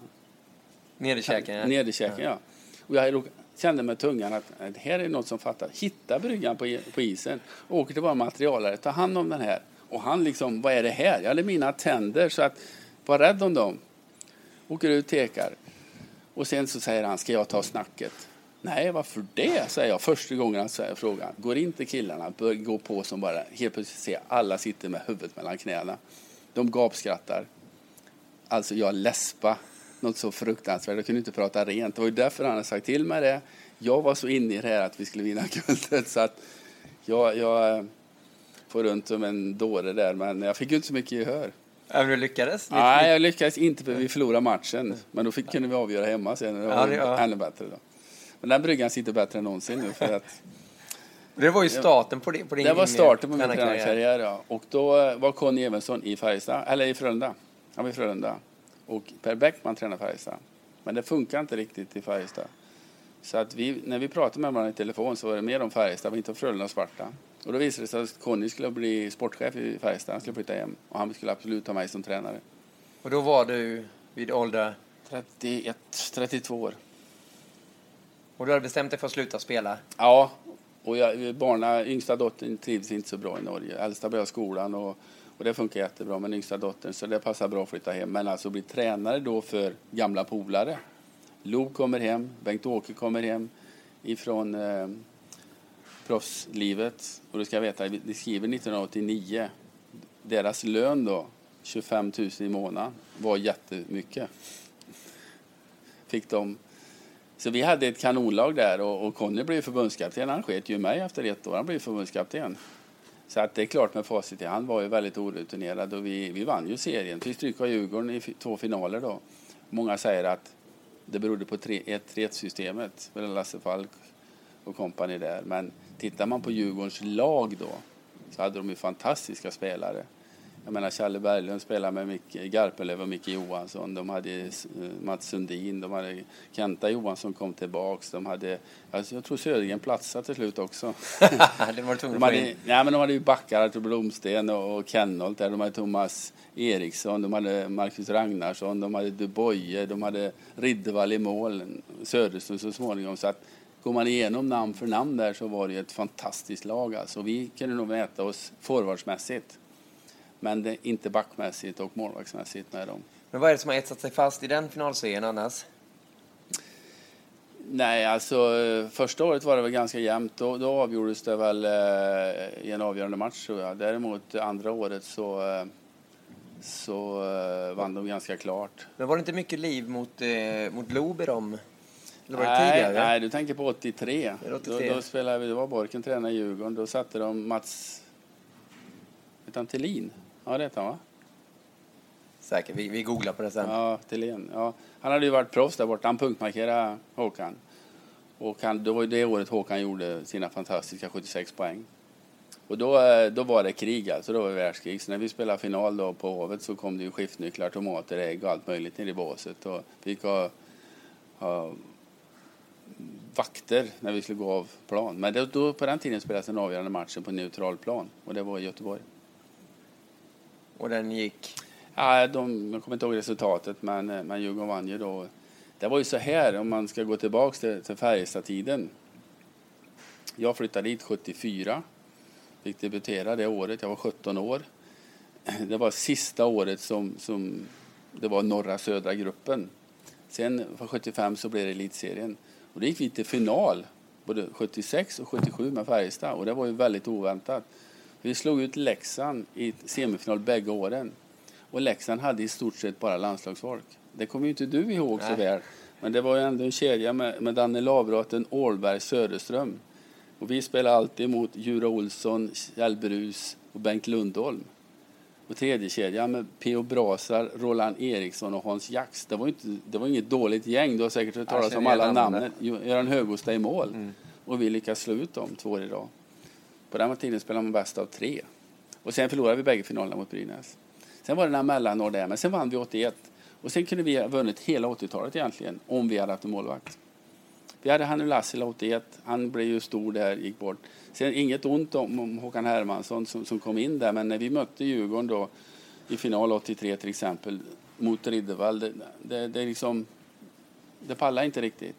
Nederkäken, ja. Nederkäken, ja. Och jag kände med tungan att det här är något som fattar. Hitta bryggan på, på isen, åker till våra materialare, ta hand om den här. Och han liksom, vad är det här? Jag hade mina tänder så att, var rädd om dem. Åker ut, tekar. Och sen så säger han, ska jag ta snacket? Nej, varför det? säger jag första gången han säger frågan. Går inte killarna, gå på som bara helt plötsligt ser alla sitter med huvudet mellan knäna. De gapskrattar. Alltså jag läspa något så fruktansvärt. Jag kunde inte prata rent. Det var ju därför han hade sagt till mig det. Jag var så inne i det här att vi skulle vinna guldet så att jag, jag får runt som en dåre där. Men jag fick ju inte så mycket gehör. Även du lyckades? Nej, jag lyckades inte för vi förlorade matchen. Men då fick, kunde vi avgöra hemma sen. Det var ja, ännu bättre då. Men den bryggan sitter bättre än någonsin nu för att det var ju starten på, din, på din Det var starten på min tränarkarriär, ja. Och då eh, var Conny Evensson i Färjestad, eller i Frölunda. Han var i Frölunda. Och Per Bäckman tränade Färjestad. Men det funkar inte riktigt i Färjestad. Så att vi, när vi pratade med varandra i telefon så var det mer om Färjestad, inte om Frölunda och Sparta. Och då visade det sig att Conny skulle bli sportchef i Färjestad, han skulle flytta hem. Och han skulle absolut ha mig som tränare. Och då var du vid ålder? 31, 32 år. Och du hade bestämt dig för att sluta spela? Ja, och jag, barna, yngsta dottern trivs inte så bra i Norge. Äldsta börjar skolan och, och det funkar jättebra med yngsta dottern så det passar bra att flytta hem. Men alltså bli tränare då för gamla polare. Lo kommer hem, Bengt-Åke kommer hem ifrån eh, proffslivet. Och du ska veta, de skriver 1989. Deras lön då, 25 000 i månaden, var jättemycket. Fick de Så vi hade ett kanonlag där och, och Conny blev förbundskapten. Han sket ju mig efter ett år. Han blev förbundskapten. Så att det är klart med facit i hand var ju väldigt orutinerad och vi, vi vann ju serien. Fick stryk av Djurgården i två finaler då. Många säger att det berodde på 1-3-systemet mellan Lasse Falk och kompani där. Men tittar man på Djurgårdens lag då så hade de ju fantastiska spelare. Jag menar Challe Berglund spelade med Micke Garpenlöv och Micke Johansson. De hade eh, Mats Sundin, de hade Kenta Johansson kom tillbaks. De hade, alltså jag tror Södergren platsade till slut också. det var de hade, nej, men de hade ju backar, Artur Blomsten och, och Kennolt där. De hade Thomas Eriksson, de hade Marcus Ragnarsson, de hade Duboye, de hade Riddervall i mål, Söderström så småningom. Så att går man igenom namn för namn där så var det ett fantastiskt lag alltså. Vi kunde nog mäta oss forwardsmässigt. Men det, inte backmässigt och målvaktsmässigt med dem. Men vad är det som har etsat sig fast i den finalserien annars? Nej, alltså första året var det väl ganska jämnt. Då, då avgjordes det väl eh, i en avgörande match tror jag. Däremot andra året så, eh, så eh, vann de ganska klart. Men var det inte mycket liv mot, eh, mot Lob i dem? Eller var det nej, tidigare? Nej, du tänker på 83. 83? Då, då spelade vi, det var Borken tränade i Djurgården. Då satte de Mats... Han Thelin? Ja, det heter han va? Säkert, vi, vi googlar på det sen. Ja, Thelén. Ja. Han hade ju varit proffs där borta. Han punktmarkerade Håkan. Och han, det var ju det året Håkan gjorde sina fantastiska 76 poäng. Och då, eh, då var det krig alltså, då var det världskrig. Så när vi spelade final då på Hovet så kom det ju skiftnycklar, tomater, ägg och allt möjligt nere i båset. Och vi fick ha, ha vakter när vi skulle gå av plan. Men det, då, på den tiden spelades den avgörande matchen på neutral plan och det var i Göteborg. Och den gick? Ja, de, jag kommer inte ihåg resultatet, men, eh, men Djurgården vann ju då. Det var ju så här, om man ska gå tillbaka till, till Färjestad-tiden. Jag flyttade dit 74. Fick debutera det året. Jag var 17 år. Det var sista året som, som det var norra södra gruppen. Sen från 75 så blev det elitserien. Och då gick vi till final både 76 och 77 med Färjestad och det var ju väldigt oväntat. Vi slog ut Leksand i semifinal bägge åren. Och Leksand hade i stort sett bara landslagsfolk. Det kommer ju inte du ihåg Nej. så väl. Men det var ju ändå en kedja med, med Danne Lavraten, Ålberg, Söderström. Och vi spelade alltid mot Jura Olsson, Kjell Brus och Bengt Lundholm. Och tredje kedja med P.O. Brasar, Roland Eriksson och Hans Jax. Det var, inte, det var inget dåligt gäng. Du har säkert hört talas om alla namnen. Göran Högosta i mål. Mm. Och vi lyckades slå ut dem två år i rad. På den tiden spelade man bäst av tre. Och sen förlorade vi bägge finalerna mot Brynäs. Sen var det några mellanår där, men sen vann vi 81. Och sen kunde vi ha vunnit hela 80-talet egentligen, om vi hade haft en målvakt. Vi hade Hannu Lassila 81, han blev ju stor där, gick bort. Sen inget ont om, om Håkan Hermansson som, som kom in där, men när vi mötte Djurgården då i final 83 till exempel mot Riddervall, det, det, det, liksom, det pallade inte riktigt.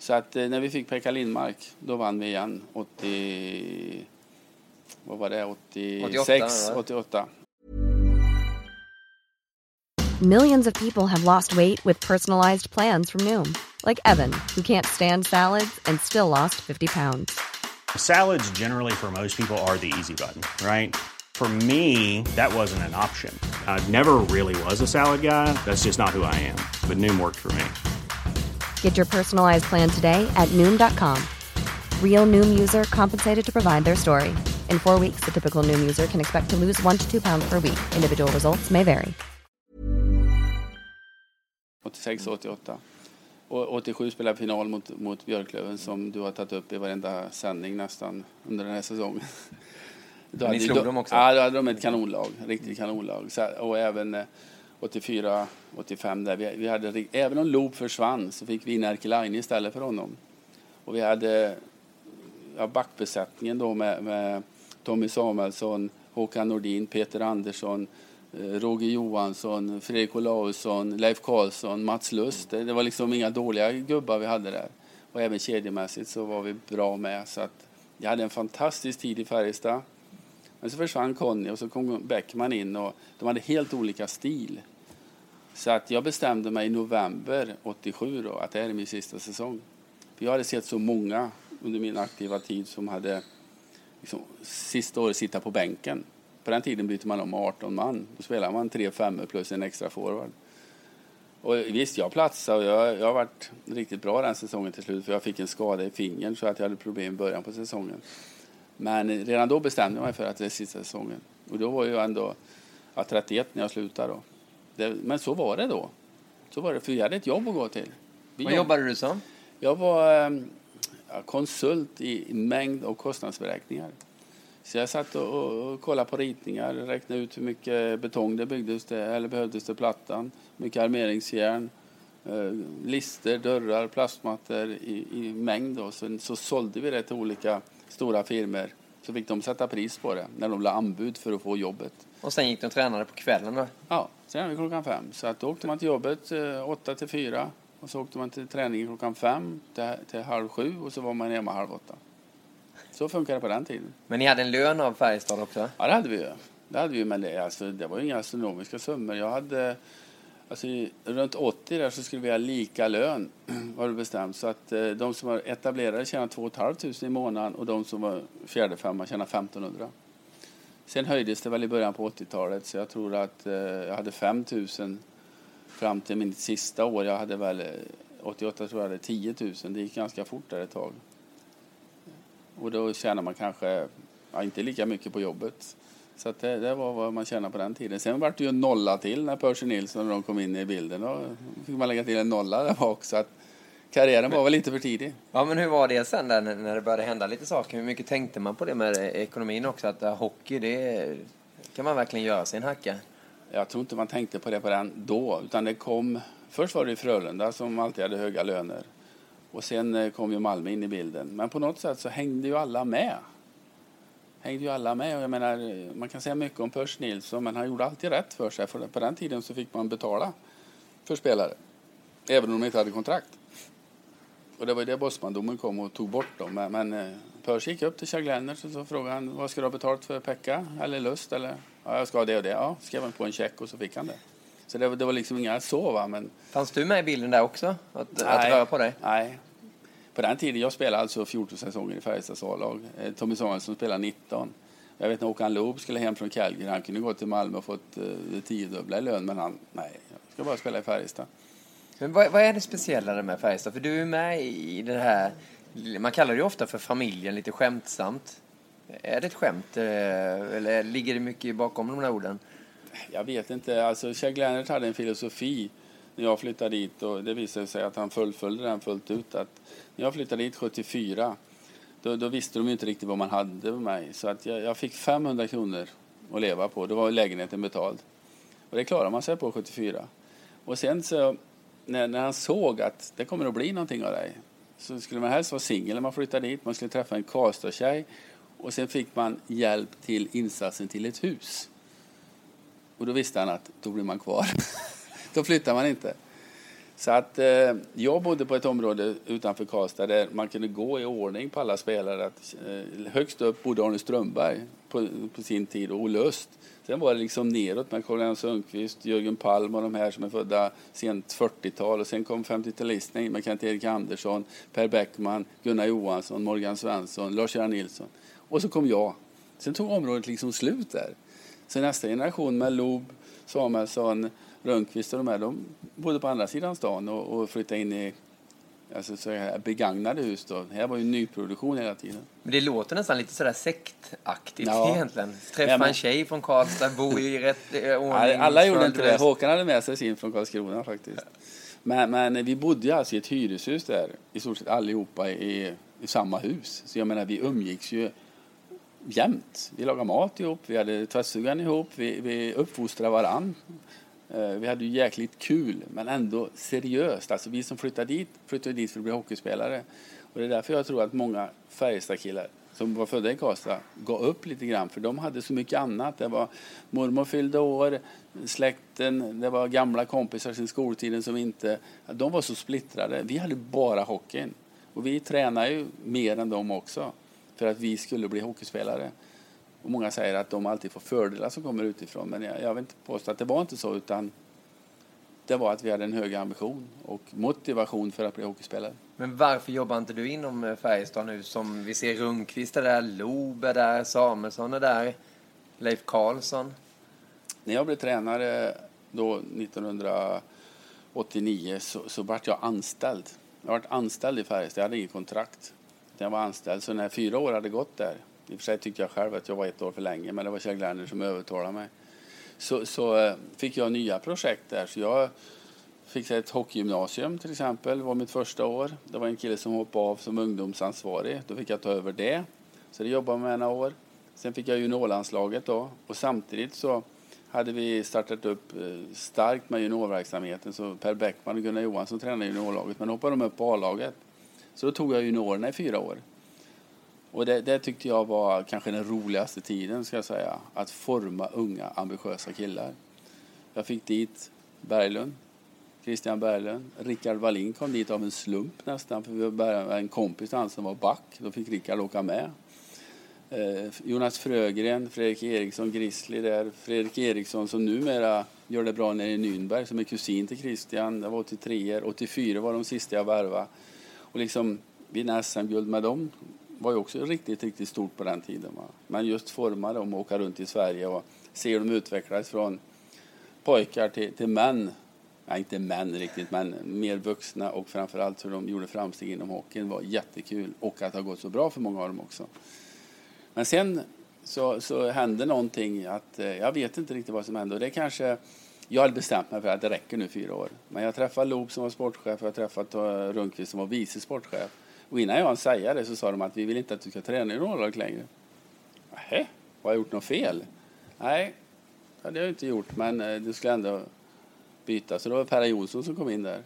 Så att eh, när vi fick Pekka Lindmark, då vann vi igen 80... Vad var det? 86? 88. 88. Millions of people have lost weight with personalized plans from Noom. Like Evan, who can't stand salads and still lost 50 pounds. Salads generally for most people are the easy button, right? For me, that wasn't an option. I never really was a salad guy. That's just not who I am. But Noom worked for me. Get your personalized plan today at noom.com. Real noom user compensated to provide their story. In four weeks, the typical noom user can expect to lose one to two pounds per week. Individual results may vary. 86 88. Och 87 spelade final mot, mot Björklöven som du har tagit upp i varenda sändning nästan under den här säsongen. Ni slog dem också? Ja, då hade de ett kanonlag. Riktigt kanonlag. Så, och även eh, 84, 85 där. Vi, vi hade, även om Loob försvann så fick vi Närkelainen istället för honom. Och vi hade ja, backbesättningen då med, med Tommy Samuelsson, Håkan Nordin, Peter Andersson, eh, Roger Johansson, Fredrik Olausson, Leif Karlsson, Mats Lust. Det, det, var liksom inga dåliga gubbar vi hade där. Och även kedjemässigt så var vi bra med. Så att jag hade en fantastisk tid i Färjestad. Men så försvann Conny och så kom Bäckman in och de hade helt olika stil. Så att jag bestämde mig i november 87 då, att det här är min sista säsong. För jag hade sett så många under min aktiva tid som hade liksom, sista året sitta på bänken. På den tiden bytte man om 18 man. Då spelade man 3 5 plus en extra forward. Och visst, jag platsade och jag, jag har varit riktigt bra den säsongen till slut för jag fick en skada i fingern så att jag hade problem i början på säsongen. Men redan då bestämde jag mig för att det är sista säsongen. Och då var jag ändå ja, 31 när jag slutade då. Det, men så var det då. Så var det, för jag hade ett jobb att gå till. Vi Vad jobbade du som? Jag var eh, konsult i mängd och kostnadsberäkningar. Så jag satt och, och, och kollade på ritningar, räknade ut hur mycket betong det byggdes det, eller behövdes till plattan, mycket armeringsjärn, eh, lister, dörrar, plastmattor i, i mängd. Då. Så, så sålde vi det till olika stora firmor. Så fick de sätta pris på det när de la anbud för att få jobbet. Och sen gick de och tränade på kvällen då? Ja, sen klockan fem. Så att då åkte man till jobbet eh, åtta till fyra och så åkte man till träningen klockan fem till, till halv sju och så var man hemma halv åtta. Så funkar det på den tiden. Men ni hade en lön av Färjestad också? Ja, det hade vi ju. Det hade vi, men det, alltså, det var ju inga astronomiska summor. Jag hade, alltså, runt 80 där så skulle vi ha lika lön, var det bestämt. Så att eh, de som var etablerade tjänade 2 500 i månaden och de som var fjärde femma tjänade 1500. Sen höjdes det väl i början på 80-talet så jag tror att eh, jag hade 5 000 fram till mitt sista år. Jag hade väl eh, 88 tror jag hade 10 000. Det gick ganska fort där ett tag. Och då tjänar man kanske ja, inte lika mycket på jobbet. Så det, det, var vad man tjänade på den tiden. Sen var det ju en nolla till när Percy Nilsson och de kom in i bilden. Då fick man lägga till en nolla där också. Att karriären var väl lite för tidig. Ja, men hur var det sen där när det började hända lite saker? Hur mycket tänkte man på det med ekonomin också? Att uh, hockey, det kan man verkligen göra sin hacka. Jag tror inte man tänkte på det på den då, utan det kom... Först var det Frölunda som alltid hade höga löner. Och sen eh, kom ju Malmö in i bilden. Men på något sätt så hängde ju alla med. Hängde ju alla med. Och jag menar, man kan säga mycket om Pers Nilsson, men han gjorde alltid rätt för sig. För på den tiden så fick man betala för spelare. Även om de inte hade kontrakt. Och det var det Bosmandomen kom och tog bort dem. Men, men eh, Pers gick upp till Chuck Lennart och så frågade han vad ska du ha betalt för Pekka eller Lust eller ja, jag ska ha det och det. Ja, skrev han på en check och så fick han det. Så det, det var liksom inga så va. Men... Fanns du med i bilden där också? Att, nej, att röra på dig? Nej. På den tiden, jag spelade alltså 14 säsonger i Färjestads A-lag. Eh, Tommy Samuelsson spelade 19. Jag vet när Håkan Loob skulle hem från Calgary, han kunde gå till Malmö och fått uh, det tiodubbla i lön, men han, nej, jag ska bara spela i Färjestad. Men vad, vad är det speciella med Färjestad? För du är med i det här, man kallar det ju ofta för familjen, lite skämtsamt. Är det ett skämt, eh, eller ligger det mycket bakom de här orden? Jag vet inte. Alltså, Chuck Leonard hade en filosofi när jag flyttade dit och det visade sig att han fullföljde den fullt ut. Att när jag flyttade dit 74 då, då visste de inte riktigt vad man hade med mig. Så att jag, jag, fick 500 kronor att leva på. Då var lägenheten betald. Och det klarade man sig på 74. Och sen så när, när han såg att det kommer att bli någonting av dig så skulle man helst vara singel när man flyttade dit. Man skulle träffa en karlstad och sen fick man hjälp till insatsen till ett hus. Och då visste han att då blir man kvar. då flyttar man inte. Så att eh, jag bodde på ett område utanför Karlstad där man kunde gå i ordning på alla spelare. Att, eh, högst upp bodde Arne Strömberg på, på, sin tid och Olle Öst. Sen var det liksom neråt med Carl Sundqvist, Jörgen Palm och de här som är födda sent 40-tal. Och sen kom 50-talisterna in med Kent-Erik Andersson, Per Bäckman, Gunnar Johansson, Morgan Svensson, Lars-Göran Nilsson. Och så kom jag. Sen tog området liksom slut där. Så nästa generation med Lob, Samuelsson, Rönnqvist och de här, de bodde på andra sidan stan och, och flyttade in i alltså, så här, begagnade hus. Då. Här var ju nyproduktion hela tiden. Men det låter nästan lite sådär sektaktigt ja. egentligen. Träffa ja, men... en tjej från Karlstad, bo i rätt eh, ordning. Alla gjorde inte det. Håkan hade med sig sin från Karlskrona faktiskt. Men, men vi bodde alltså i ett hyreshus där, i stort sett allihopa i, i samma hus. Så jag menar, vi umgicks ju jämt. Vi lagade mat ihop, vi hade tvättstugan ihop, vi, vi uppfostrade varann. Eh, vi hade ju jäkligt kul, men ändå seriöst. Alltså vi som flyttade dit, flyttade dit för att bli hockeyspelare. Och det är därför jag tror att många Färjestadkillar som var födda i Karlstad gav upp lite grann, för de hade så mycket annat. Det var mormor fyllde år, släkten, det var gamla kompisar sin skoltiden som inte... De var så splittrade. Vi hade bara hockeyn. Och vi tränade ju mer än dem också för att vi skulle bli hockeyspelare. Och många säger att de alltid får fördelar som kommer utifrån, men jag, jag vill inte påstå att det var inte så, utan det var att vi hade en hög ambition och motivation för att bli hockeyspelare. Men varför jobbar inte du inom eh, Färjestad nu som vi ser Rundqvist är där, Loob är där, Samuelsson är där, Leif Karlsson? När jag blev tränare då 1900 89 så, så vart jag anställd. Jag varit anställd i Färjestad, jag hade inget kontrakt. Jag var anställd, så när fyra år hade gått där, i och för sig tyckte jag själv att jag var ett år för länge, men det var Kjell Glerner som övertalade mig. Så, så eh, fick jag nya projekt där. Så jag fick ett hockeygymnasium till exempel, det var mitt första år. Det var en kille som hoppade av som ungdomsansvarig. Då fick jag ta över det. Så det jobbade jag med några år. Sen fick jag juniorlandslaget då och samtidigt så hade vi startat upp eh, starkt med juniorverksamheten. Så Per Bäckman och Gunnar Johansson tränade juniorlaget, men hoppade de upp på A-laget. Så då tog jag juniorerna i fyra år. Och det, det, tyckte jag var kanske den roligaste tiden, ska jag säga. Att forma unga, ambitiösa killar. Jag fick dit Berglund, Christian Berglund. Rickard Wallin kom dit av en slump nästan, för vi var en kompis till han som var back. Då fick Rickard åka med. Eh, Jonas Frögren, Fredrik Eriksson, Grizzly där. Fredrik Eriksson som numera gör det bra nere i Nürnberg, som är kusin till Christian. Det var 83 84 var de sista jag värvade. Och liksom vinna SM-guld med dem var ju också riktigt, riktigt stort på den tiden. Va? Men just forma dem och åka runt i Sverige och se hur de utvecklades från pojkar till, till män. Nej, inte män riktigt, men mer vuxna och framförallt hur de gjorde framsteg inom hockeyn var jättekul och att det har gått så bra för många av dem också. Men sen så, så hände någonting att eh, jag vet inte riktigt vad som hände och det kanske jag hade bestämt mig för att det räcker nu fyra år. Men jag träffade Loop som var sportchef och jag träffade Rundqvist som var vice sportchef. Och innan jag hann säga det så sa de att vi vill inte att du ska träna i Rånlag längre. Nähä, har jag gjort något fel? Nej, det hade jag inte gjort, men eh, du skulle ändå byta. Så det var Per Jonsson som kom in där.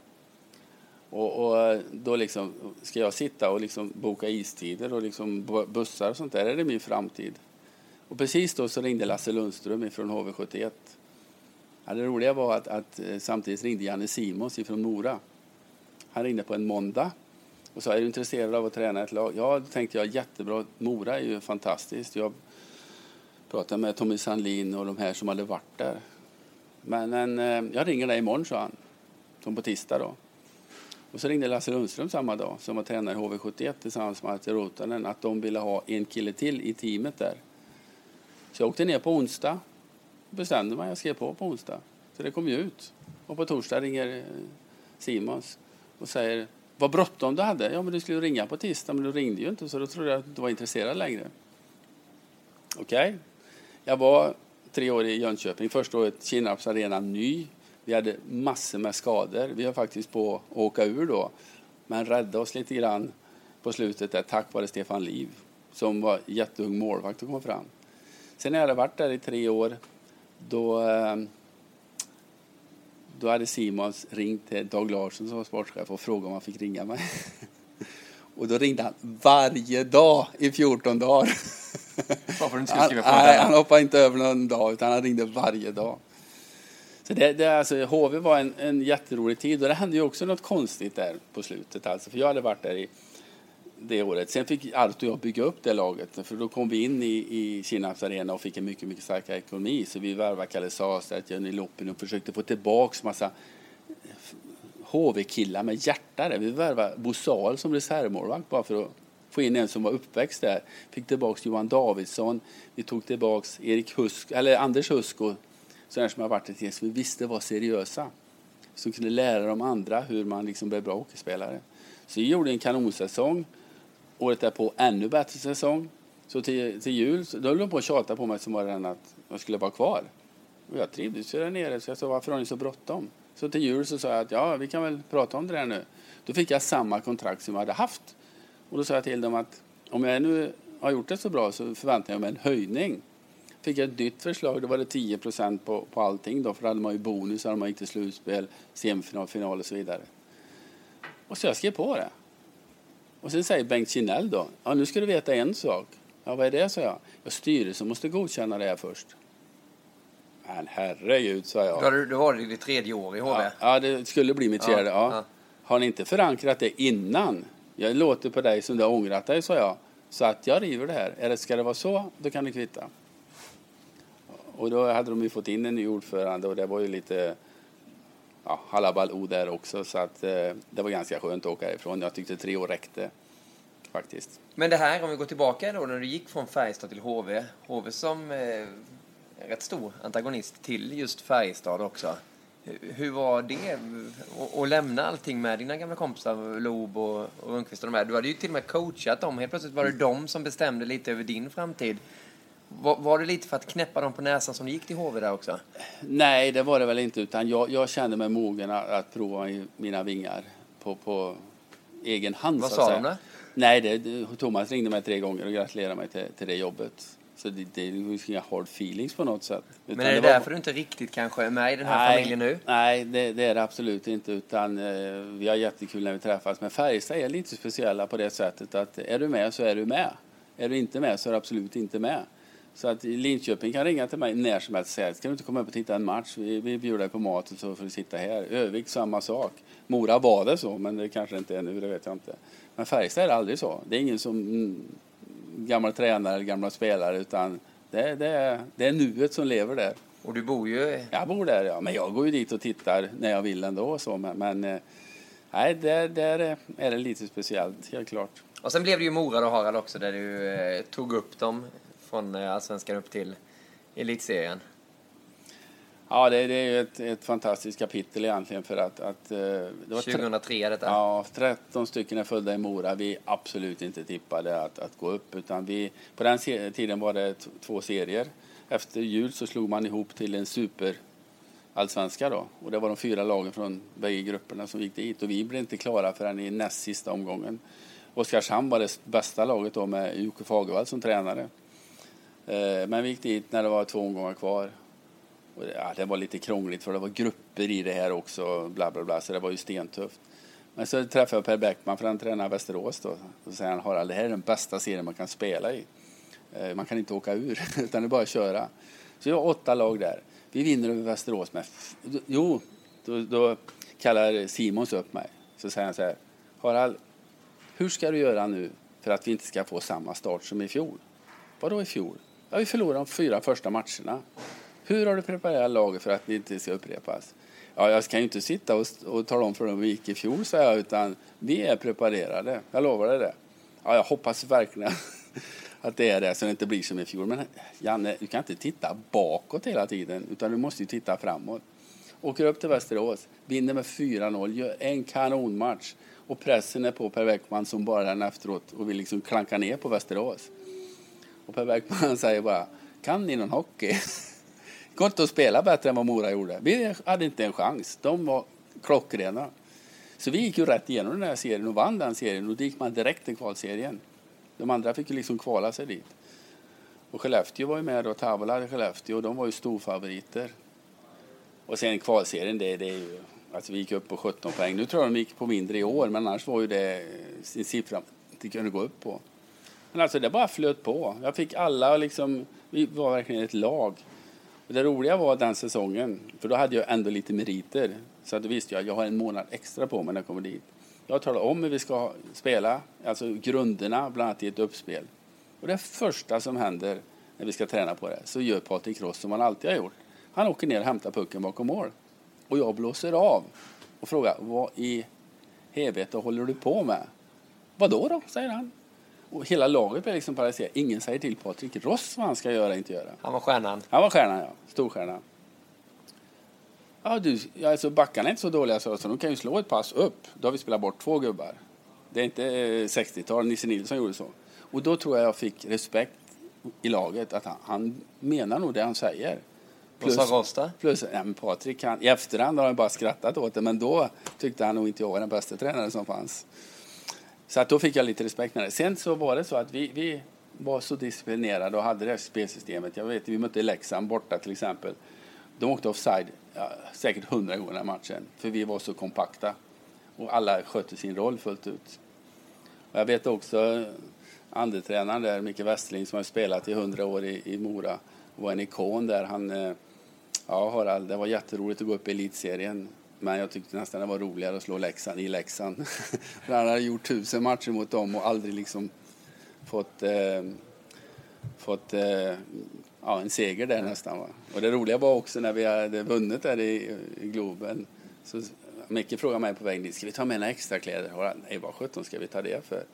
Och, och, eh, då liksom, ska jag sitta och liksom boka istider och liksom bussar och sånt där? Är det min framtid? Och precis då så ringde Lasse Lundström från HV71. Ja, det roliga var att, att eh, samtidigt ringde Janne Simons från Mora. Han ringde på en måndag och sa, är du intresserad av att träna ett lag? Ja, då tänkte jag, jättebra. Mora är ju fantastiskt. Jag pratade med Tommy Sandlin och de här som hade varit där. Men, men eh, jag ringer dig imorgon, sa han. Som på tisdag då. Och så ringde Lasse Lundström samma dag, som var tränare i HV71 tillsammans med Artur Rotanen, att de ville ha en kille till i teamet där. Så jag åkte ner på onsdag bestämde mig. Jag skrev på på onsdag. Så det kom ju ut. Och på torsdag ringer eh, Simons och säger vad bråttom du hade. Ja, men du skulle ringa på tisdag, men du ringde ju inte så då trodde jag att du var intresserad längre. Okej. Okay. Jag var tre år i Jönköping. Första året Kinnarps arena ny. Vi hade massor med skador. Vi var faktiskt på att åka ur då. Men räddade oss lite grann på slutet där tack vare Stefan Liv som var jätteung målvakt och kom fram. Sen när jag hade varit där i tre år då eh, då hade Simons ringt till Dag Larsson som var sportchef och frågat om han fick ringa mig. Och då ringde han varje dag i 14 dagar. Varför inte han, han hoppade inte över någon dag utan han ringde varje dag. Så det, det, alltså, HV var en, en jätterolig tid och det hände ju också något konstigt där på slutet. Alltså, för jag hade varit där i det året. Sen fick Arto och jag bygga upp det laget. För då kom vi in i, i Kinnarps arena och fick en mycket, mycket starkare ekonomi. Så vi värvade Kalle Sahlstedt, Jenny Loppin och försökte få tillbaka massa HV-killar med hjärta där. Vi värvade Bosal som reservmålvakt bara för att få in en som var uppväxt där. Fick tillbaka Johan Davidsson. Vi tog tillbaka Erik Husk, eller Anders Husko, sådana som har varit ett gäng som vi visste var seriösa. Som kunde lära de andra hur man liksom blev bra hockeyspelare. Så vi gjorde en kanonsäsong året därpå ännu bättre säsong. Så till, till jul, så, då höll de på att tjata på mig som var den att jag skulle vara kvar. Och jag trivdes ju där nere så jag sa varför har ni så bråttom? Så till jul så sa jag att ja, vi kan väl prata om det där nu. Då fick jag samma kontrakt som jag hade haft. Och då sa jag till dem att om jag nu har gjort det så bra så förväntar jag mig en höjning. Fick jag ett nytt förslag, då var det 10 procent på, på allting då, för då hade man ju bonus, hade man gick till slutspel, semifinal, final och så vidare. Och så jag skrev på det. Och sen säger Bengt Kinell då, ja nu ska du veta en sak. Ja vad är det, sa jag. Ja, styrelsen måste godkänna det här först. Men herregud, sa jag. Då, då var det ditt tredje år i HV? Ja, ja, det skulle bli mitt fjärde. Ja, ja. Har ni inte förankrat det innan? Jag låter på dig som du har ångrat dig, sa jag. Så att jag river det här. Är det, ska det vara så, då kan det kvitta. Och då hade de ju fått in en ny ordförande och det var ju lite ja, halabaloo där också. Så att, eh, det var ganska skönt att åka ifrån. Jag tyckte tre år räckte faktiskt. Men det här, om vi går tillbaka då när du gick från Färjestad till HV. HV som eh, rätt stor antagonist till just Färjestad också. Hur var det att lämna allting med dina gamla kompisar, Lob och, och Rundqvist och de här? Du hade ju till och med coachat dem. Helt plötsligt var det de som bestämde lite över din framtid. Var, var det lite för att knäppa dem på näsan som du gick till HV där också? Nej, det var det väl inte. Utan jag, jag kände mig mogen att, prova mina vingar på, på egen hand. Vad sa de då? Nej, det, Thomas ringde mig tre gånger och gratulerade mig till, till det jobbet. Så det, det är inga hard feelings på något sätt. Utan Men är det, det därför du inte riktigt kanske är med i den här nej, familjen nu? Nej, det, det, är det absolut inte. Utan eh, vi har jättekul när vi träffas. Men Färjestad är lite speciella på det sättet att är du med så är du med. Är du inte med så är du absolut inte med. Så att Linköping kan ringa till mig när som helst och säga ska du inte komma upp och titta en match? Vi, vi bjuder dig på mat och så får du sitta här. Övik samma sak. Mora var det så, men det kanske inte är nu, det vet jag inte. Men Färjestad är det aldrig så. Det är ingen som mm, gamla tränare eller gamla spelare utan det, det, det är nuet som lever där. Och du bor ju... Jag bor där ja, men jag går ju dit och tittar när jag vill ändå. Så, men, men eh, nej, där, där är det lite speciellt, helt klart. Och sen blev det ju Mora då Harald också där du eh, tog upp dem från eh, Allsvenskan upp till Elitserien. Ja, det, det är ju ett, ett, fantastiskt kapitel egentligen för att... att eh, det var 2003 detta? Ja, 13 stycken är födda i Mora. Vi absolut inte tippade att, att gå upp utan vi... På den tiden var det två serier. Efter jul så slog man ihop till en super allsvenska då. Och det var de fyra lagen från bägge grupperna som gick dit och vi blev inte klara förrän i näst sista omgången. Oskarshamn var det bästa laget då med Jocke Fagervall som tränare. Eh, men vi gick dit när det var två omgångar kvar. Och det, ja, det var lite krångligt för det var grupper i det här också, bla bla bla, så det var ju stentufft. Men så träffade jag Per Bäckman, för han tränar Västerås då. Och säger han, Harald, det här är den bästa serien man kan spela i. Eh, man kan inte åka ur, utan det är bara att köra. Så jag har åtta lag där. Vi vinner över Västerås med... Jo, då, då kallar Simons upp mig. Så säger han så här, Harald, hur ska du göra nu för att vi inte ska få samma start som i fjol? Vadå i fjol? Ja, vi förlorade de fyra första matcherna. Hur har du preparerat laget för att det inte ska upprepas? Ja, jag kan ju inte sitta och, och tala om för dem hur det gick i fjol, sa jag, utan vi är preparerade. Jag lovar dig det. Ja, jag hoppas verkligen att det är det, så det inte blir som i fjol. Men Janne, du kan inte titta bakåt hela tiden, utan du måste ju titta framåt. Åker upp till Västerås, vinner med 4-0, gör en kanonmatch. Och pressen är på Per Bäckman som bara den efteråt och vill liksom klanka ner på Västerås. Och Per Bäckman säger bara, kan ni någon hockey? går inte att spela bättre än vad Mora gjorde. Vi hade inte en chans. De var klockrena. Så vi gick ju rätt igenom den här serien och vann den serien och då gick man direkt till kvalserien. De andra fick ju liksom kvala sig dit. Och Skellefteå var ju med då, Tavola Skellefteå, och de var ju storfavoriter. Och sen kvalserien, det, det är ju, alltså vi gick upp på 17 poäng. Nu tror jag de gick på mindre i år, men annars var ju det en siffra det kunde gå upp på. Men alltså det bara flöt på. Jag fick alla liksom, vi var verkligen ett lag. Och det roliga var den säsongen, för då hade jag ändå lite meriter. Så då visste jag att jag har en månad extra på mig när jag kommer dit. Jag talade om hur vi ska spela, alltså grunderna, bland annat i ett uppspel. Och det första som händer när vi ska träna på det, så gör Patrik Ross som han alltid har gjort. Han åker ner och hämtar pucken bakom mål. Och jag blåser av och frågar, vad i helvete håller du på med? Vadå då, säger han. Och hela laget blev liksom paralyserat. Ingen säger till Patrik Ross vad han ska göra inte göra. Han var stjärnan. Han var stjärnan, ja. Storstjärnan. Ja, du, alltså backarna är inte så dåliga så, så de kan ju slå ett pass upp. Då har vi spelat bort två gubbar. Det är inte 60-tal, Nisse Nilsson gjorde så. Och då tror jag jag fick respekt i laget att han, han menar nog det han säger. Plus, Vad sa Rosta? Plus, ja, men Patrik, han, i efterhand har han bara skrattat åt det, men då tyckte han nog inte jag var den bästa tränaren som fanns. Så att då fick jag lite respekt När det. Sen så var det så att vi, vi var så disciplinerade och hade det här spelsystemet. Jag vet, vi mötte Leksand borta till exempel. De åkte offside ja, säkert hundra gånger i matchen, för vi var så kompakta. Och alla skötte sin roll fullt ut. Och jag vet också andretränaren där, Micke Westling, som har spelat i hundra år i, i Mora, var en ikon där. Han, eh, ja Harald, det var jätteroligt att gå upp i elitserien. Men jag tyckte nästan det var roligare att slå Leksand i Leksand. För han hade gjort tusen matcher mot dem och aldrig liksom fått, eh, fått eh, ja, en seger där nästan. Va? Och det roliga var också när vi hade vunnit där i, i Globen. Så Micke frågade mig på vägen dit, ska vi ta med några extra kläder? Nej, vad sjutton ska vi ta det för?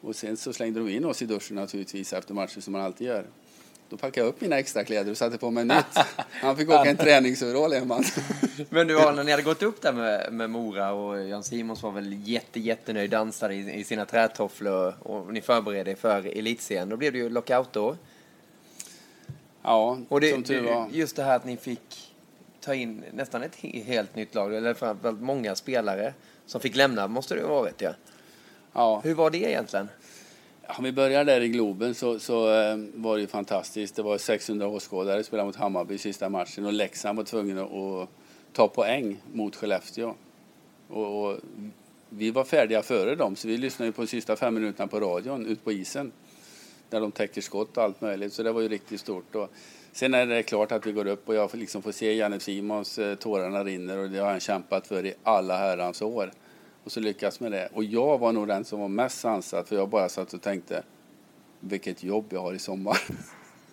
Och sen så slängde de in oss i duschen naturligtvis efter matchen som man alltid gör. Då packade jag upp mina extrakläder och satte på mig nytt. Han fick åka en träningsoverall hemma. Men du, när ni hade gått upp där med, med Mora och Jan Simons var väl jätte, jättenöjd, dansade i, i sina trätofflor och ni förberedde er för elitserien. Då blev det ju lockout då. Ja, Och det, som tur var. just det här att ni fick ta in nästan ett he- helt nytt lag, eller framförallt många spelare som fick lämna, måste det ju ha varit ja. Ja. Hur var det egentligen? Om vi börjar där i Globen så, så eh, var det ju fantastiskt. Det var 600 åskådare spelade mot Hammarby i sista matchen och Leksand var tvungen att, att ta poäng mot Skellefteå. Och, och vi var färdiga före dem så vi lyssnade ju på de sista fem minuterna på radion ut på isen. Där de täcker skott och allt möjligt så det var ju riktigt stort. Och sen är det klart att vi går upp och jag liksom får se Janne Simons eh, tårarna rinner och det har han kämpat för i alla herrans år. Och så lyckas med det. Och jag var nog den som var mest sansad för jag bara satt och tänkte vilket jobb jag har i sommar.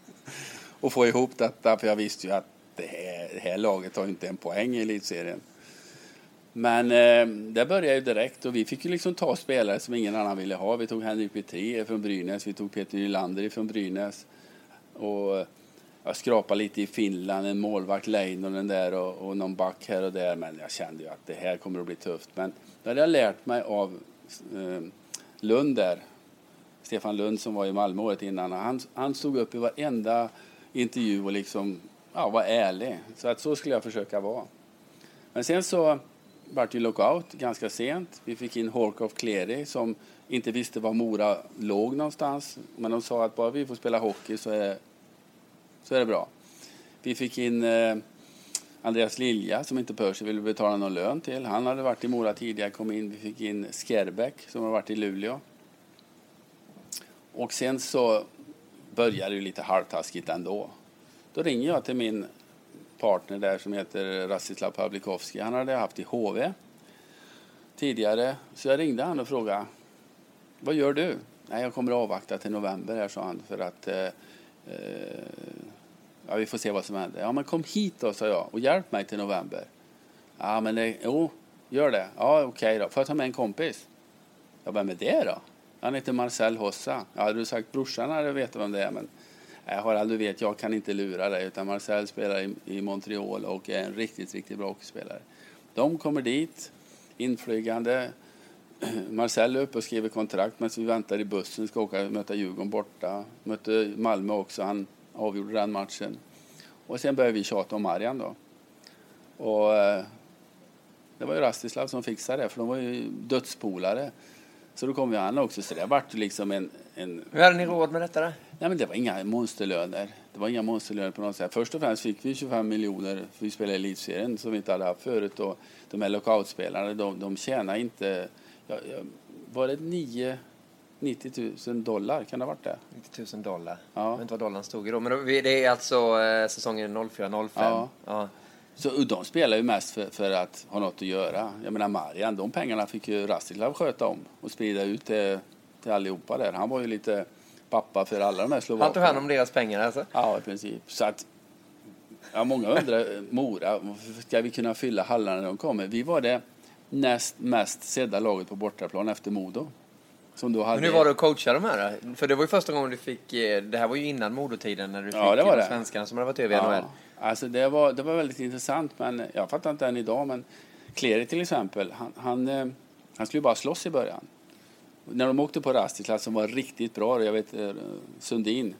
och få ihop detta för jag visste ju att det här, det här laget har inte en poäng i elitserien. Men eh, det började ju direkt och vi fick ju liksom ta spelare som ingen annan ville ha. Vi tog Henrik Petré från Brynäs, vi tog Peter Nylander från Brynäs. Och eh, jag skrapade lite i Finland, en målvakt Leinonen där och, och någon back här och där. Men jag kände ju att det här kommer att bli tufft. Men det hade jag lärt mig av eh, Lund där. Stefan Lund som var i Malmö året innan. Han, han stod upp i varenda intervju och liksom ja, var ärlig. Så att så skulle jag försöka vara. Men sen så vart det lockout ganska sent. Vi fick in Horkoff Cleary som inte visste var Mora låg någonstans. Men de sa att bara vi får spela hockey så är, så är det bra. Vi fick in eh, Andreas Lilja som inte Percy ville betala någon lön till. Han hade varit i Mora tidigare, kom in. Vi fick in Skerbeck som har varit i Luleå. Och sen så började det ju lite halvtaskigt ändå. Då ringer jag till min partner där som heter Rastislav Pavlikovski. Han hade jag haft i HV tidigare. Så jag ringde han och frågade vad gör du? Nej, jag kommer att avvakta till november här, sa han. För att eh, eh, ja, vi får se vad som händer. Ja, men kom hit då, sa jag, och hjälp mig till november. Ja, men det, jo, gör det. Ja, okej då. Får jag ta med en kompis? Ja, vem är det då? Han heter Marcel Hossa. Ja, hade du sagt brorsan hade jag vetat vem det är, men Nej, Harald, du vet, jag kan inte lura dig. Utan Marcel spelar i, i Montreal och är en riktigt, riktigt bra hockeyspelare. De kommer dit, inflygande. Marcel är uppe och skriver kontrakt medan vi väntar i bussen. Ska åka och möta Djurgården borta. Mötte Malmö också. Han avgjorde den matchen. Och sen började vi tjata om Marian då. Och eh, det var ju Rastislav som fixade det, för de var ju dödspolare. Så då kom ju han också. Så det vart liksom en, en Hur hade ni råd med detta då? Nej, men det var inga monsterlöner. Det var inga monsterlöner på något sätt. Först och främst fick vi 25 miljoner för vi spelade i elitserien som vi inte hade haft förut. Och de här lockoutspelarna, de, de tjänar inte... Ja, var det 9, 90 000 dollar? Kan det ha varit det? 90 000 dollar. Ja. Jag vet inte vad dollarn stod i då. Men då, det är alltså eh, säsongen 04-05. Ja. ja. Så de spelar ju mest för, för att ha något att göra. Jag menar Marian, de pengarna fick ju Rastislav sköta om och sprida ut det till allihopa där. Han var ju lite pappa för alla de här Han slovakerna. tog hand om deras pengar alltså? Ja, i princip. Så att, ja, många undrar, Mora, ska vi kunna fylla hallarna när de kommer? Vi var det näst mest sedda laget på bortaplan efter Modo. Som då hade... Men hur var det att coacha de här? För det var ju första gången du fick, eh, det här var ju innan modotiden när du fick Ja, det var de det. svenskarna som hade varit över i NHL. Ja, alltså det var, det var väldigt intressant, men jag fattar inte än idag. Men Kleri till exempel, han, han, eh, han skulle ju bara slåss i början. När de åkte på Rastislav som var riktigt bra, jag vet eh, Sundin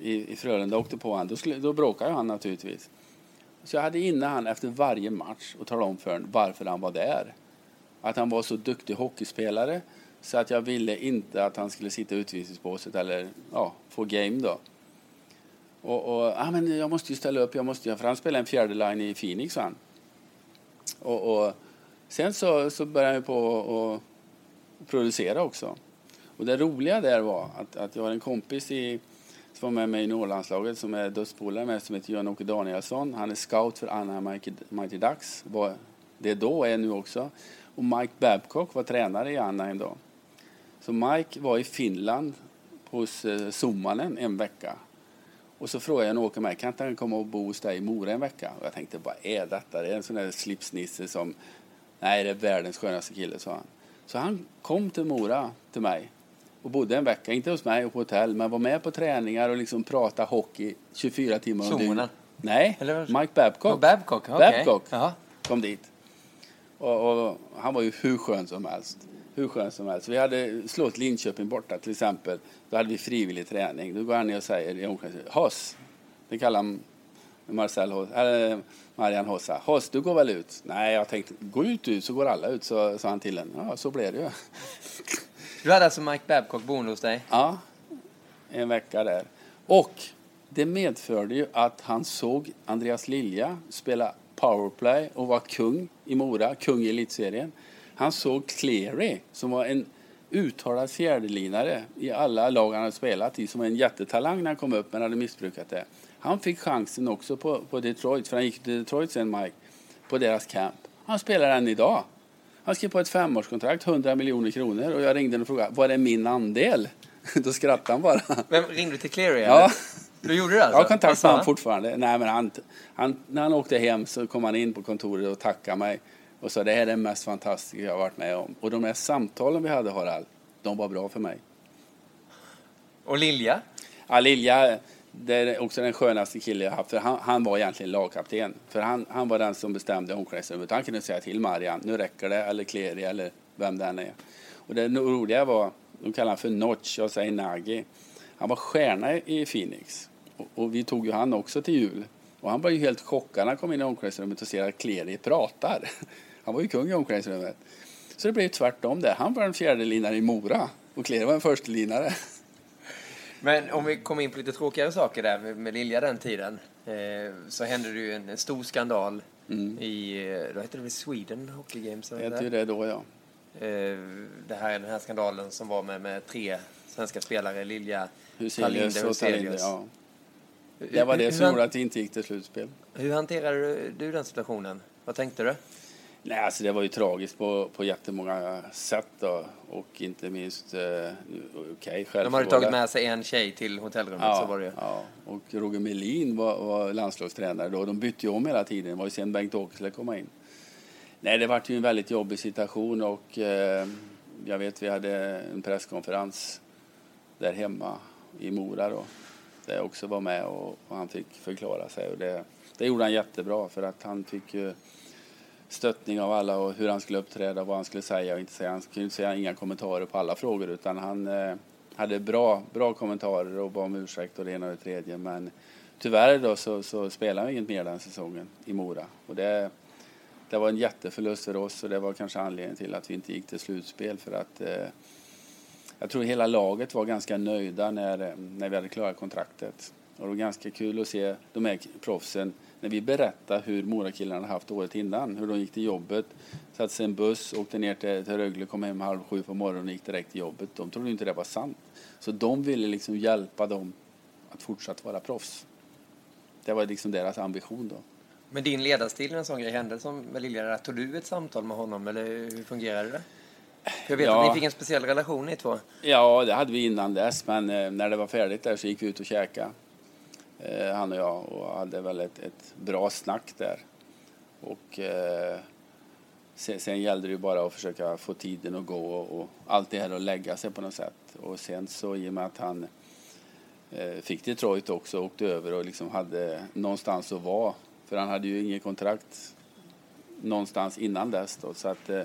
i, i Frölunda åkte på honom, då, skulle, då bråkade han naturligtvis. Så jag hade inne han efter varje match och talade om för honom varför han var där. Att han var så duktig hockeyspelare så att jag ville inte att han skulle sitta i utvisningsbåset eller ja, få game då. Och, och ah, men jag måste ju ställa upp, jag måste ju, för han spelade en fjärde line i Phoenix han. Och, och sen så, så började jag på att producera också. Och det roliga där var att, att jag har en kompis i, som var med mig i Norrlandslaget som är dödspolare med som heter Jan-Åke Danielsson. Han är scout för Anaheim Mighty, Mighty Ducks. Var det då är nu också. Och Mike Babcock var tränare i Anaheim då. Så Mike var i Finland hos eh, Summanen en vecka. Och så frågade jag Åke mig, kan inte han komma och bo hos dig i Mora en vecka? Och jag tänkte, vad är detta? Det är en sån där slipsnisse som, nej det är världens skönaste kille, sa han. Så han kom till Mora till mig och bodde en vecka, inte hos mig och på hotell, men var med på träningar och liksom prata hockey 24 timmar om dygnet. Nej, Mike Babcock. Oh, Babcock, okej. Babcock kom dit. Och, och han var ju hur skön som helst. Hur skön som helst. Vi hade slått Linköping borta till exempel. Då hade vi frivillig träning. Då går han ner och säger i omklädningsrummet, Hoss, det kallar han Marcel Hoss, eller Marian Hossa. Hoss, du går väl ut? Nej, jag tänkte, gå ut du så går alla ut, så sa han till en. Ja, så blev det ju. Du hade alltså Mike Babcock boende hos dig? Ja, en vecka där. Och det medförde ju att han såg Andreas Lilja spela powerplay och var kung i Mora, kung i elitserien. Han såg Cleary som var en uttalad fjärdelinare i alla lag han hade spelat i, som var en jättetalang när han kom upp men hade missbrukat det. Han fick chansen också på, på Detroit, för han gick till Detroit sen Mike, på deras camp. Han spelar än idag. Han skrev på ett femårskontrakt, 100 miljoner kronor och jag ringde och frågade, vad är min andel? Då skrattade han bara. Vem ringde till Cleary? Ja. eller? Du gjorde det alltså? Jag har kontakt med honom fortfarande. Nej, men han, han, när han åkte hem så kom han in på kontoret och tackade mig och sa det här är det mest fantastiska jag har varit med om. Och de där samtalen vi hade Harald, de var bra för mig. Och Lilja? Ja, Lilja, det är också den skönaste killen jag haft. För han, han var egentligen lagkapten. För han, han var den som bestämde omklädningsrummet. Han kunde säga till Marian, nu räcker det, eller Kleri, eller vem det än är. Och det roliga var, de kallar han för Notch, jag säger Nagi. Han var stjärna i Phoenix. Och, och vi tog ju han också till jul. Och han var ju helt chockad när han kom in i omklädningsrummet och ser att Kleri pratar. Han var ju kung i omklädningsrummet. Så det blev ju tvärtom där. Han var en fjärdelinare i Mora och Kleri var en förstelinare. Men om vi kommer in på lite tråkigare saker där med, Lilja den tiden. Eh, så hände det ju en, stor skandal i, eh, då hette det väl Sweden Hockey Games? Det hette ju det då, ja. Eh, det här, den här skandalen som var med, med tre svenska spelare, Lilja, Huselius Talinde och Huselius. ja. Det var det som gjorde att vi inte gick till slutspel. hur hanterade du den situationen? Vad tänkte du? Nej, alltså det var ju tragiskt på, på jättemånga sätt då. Och inte minst, eh, okay, De hade tagit med sig en tjej till hotellrummet, ja, så var det ja, och Roger Melin var, var landslagstränare då. De bytte ju om hela tiden. Det var ju sen Bengt-Åke skulle komma in. Nej, det var ju en väldigt jobbig situation och eh, jag vet vi hade en presskonferens där hemma i Mora då. Där jag också var med och, och han fick förklara sig. Och det, det gjorde han jättebra för att han fick ju stöttning av alla och hur han skulle uppträda, och vad han skulle säga och inte säga. Han kunde inte säga inga kommentarer på alla frågor utan han eh, hade bra, bra kommentarer och bad om ursäkt och det ena och det tredje. Men tyvärr då så, så spelade han inget mer den säsongen i Mora. Och det, det var en jätteförlust för oss och det var kanske anledningen till att vi inte gick till slutspel för att eh, jag tror hela laget var ganska nöjda när, när vi hade klarat kontraktet. Och det var ganska kul att se de här proffsen när vi berättade hur Morakillarna hade haft året innan. Hur de gick till jobbet, satte sig en buss, åkte ner till, till Rögle, kom hem halv sju på morgonen och gick direkt till jobbet. De trodde inte det var sant. Så de ville liksom hjälpa dem att fortsatt vara proffs. Det var liksom deras ambition då. Men din ledarstil när en sån grej hände som med Lilja, där, tog du ett samtal med honom eller hur fungerade det? Jag vet Ja. att ni fick en speciell relation ni två. Ja, det hade vi innan dess, men eh, när det var färdigt där så gick vi ut och käkade. Eh, han och jag och hade väl ett, ett bra snack där. Och eh, sen, sen gällde det ju bara att försöka få tiden att gå och, och allt det här att lägga sig på något sätt. Och sen så i och med att han eh, fick Detroit också och åkte över och liksom hade någonstans att vara. För han hade ju inget kontrakt någonstans innan dess då. Så att eh,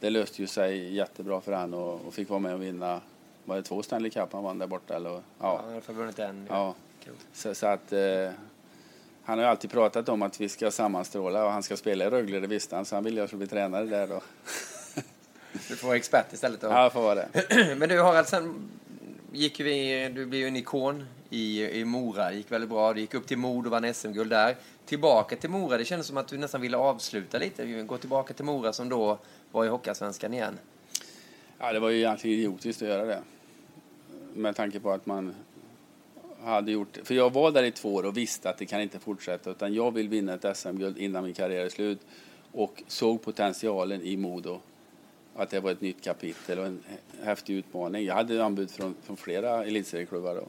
det löste ju sig jättebra för han och, och fick vara med och vinna. Var det två Stanley Cup han vann där borta? Eller? Ja. Ja. Han har vunnit en. ja. Så, så att eh, han har alltid pratat om att vi ska sammanstråla och han ska spela i Rögle, det visste han. Så han ville jag skulle bli tränare där då. Du får vara expert istället. Då. Ja, jag får vara det. Men du Harald, sen gick vi, du blev ju en ikon i, i Mora. Det gick väldigt bra. Du gick upp till Mod och vann SM-guld där. Tillbaka till Mora. Det kändes som att du nästan ville avsluta lite. Gå tillbaka till Mora som då var i Hockeyallsvenskan igen. Ja, det var ju egentligen idiotiskt att göra det. Med tanke på att man hade gjort För jag var där i två år och visste att det kan inte fortsätta. Utan jag vill vinna ett SM-guld innan min karriär är slut. Och såg potentialen i Modo. Att det var ett nytt kapitel och en häftig utmaning. Jag hade anbud från, från flera elitserieklubbar då.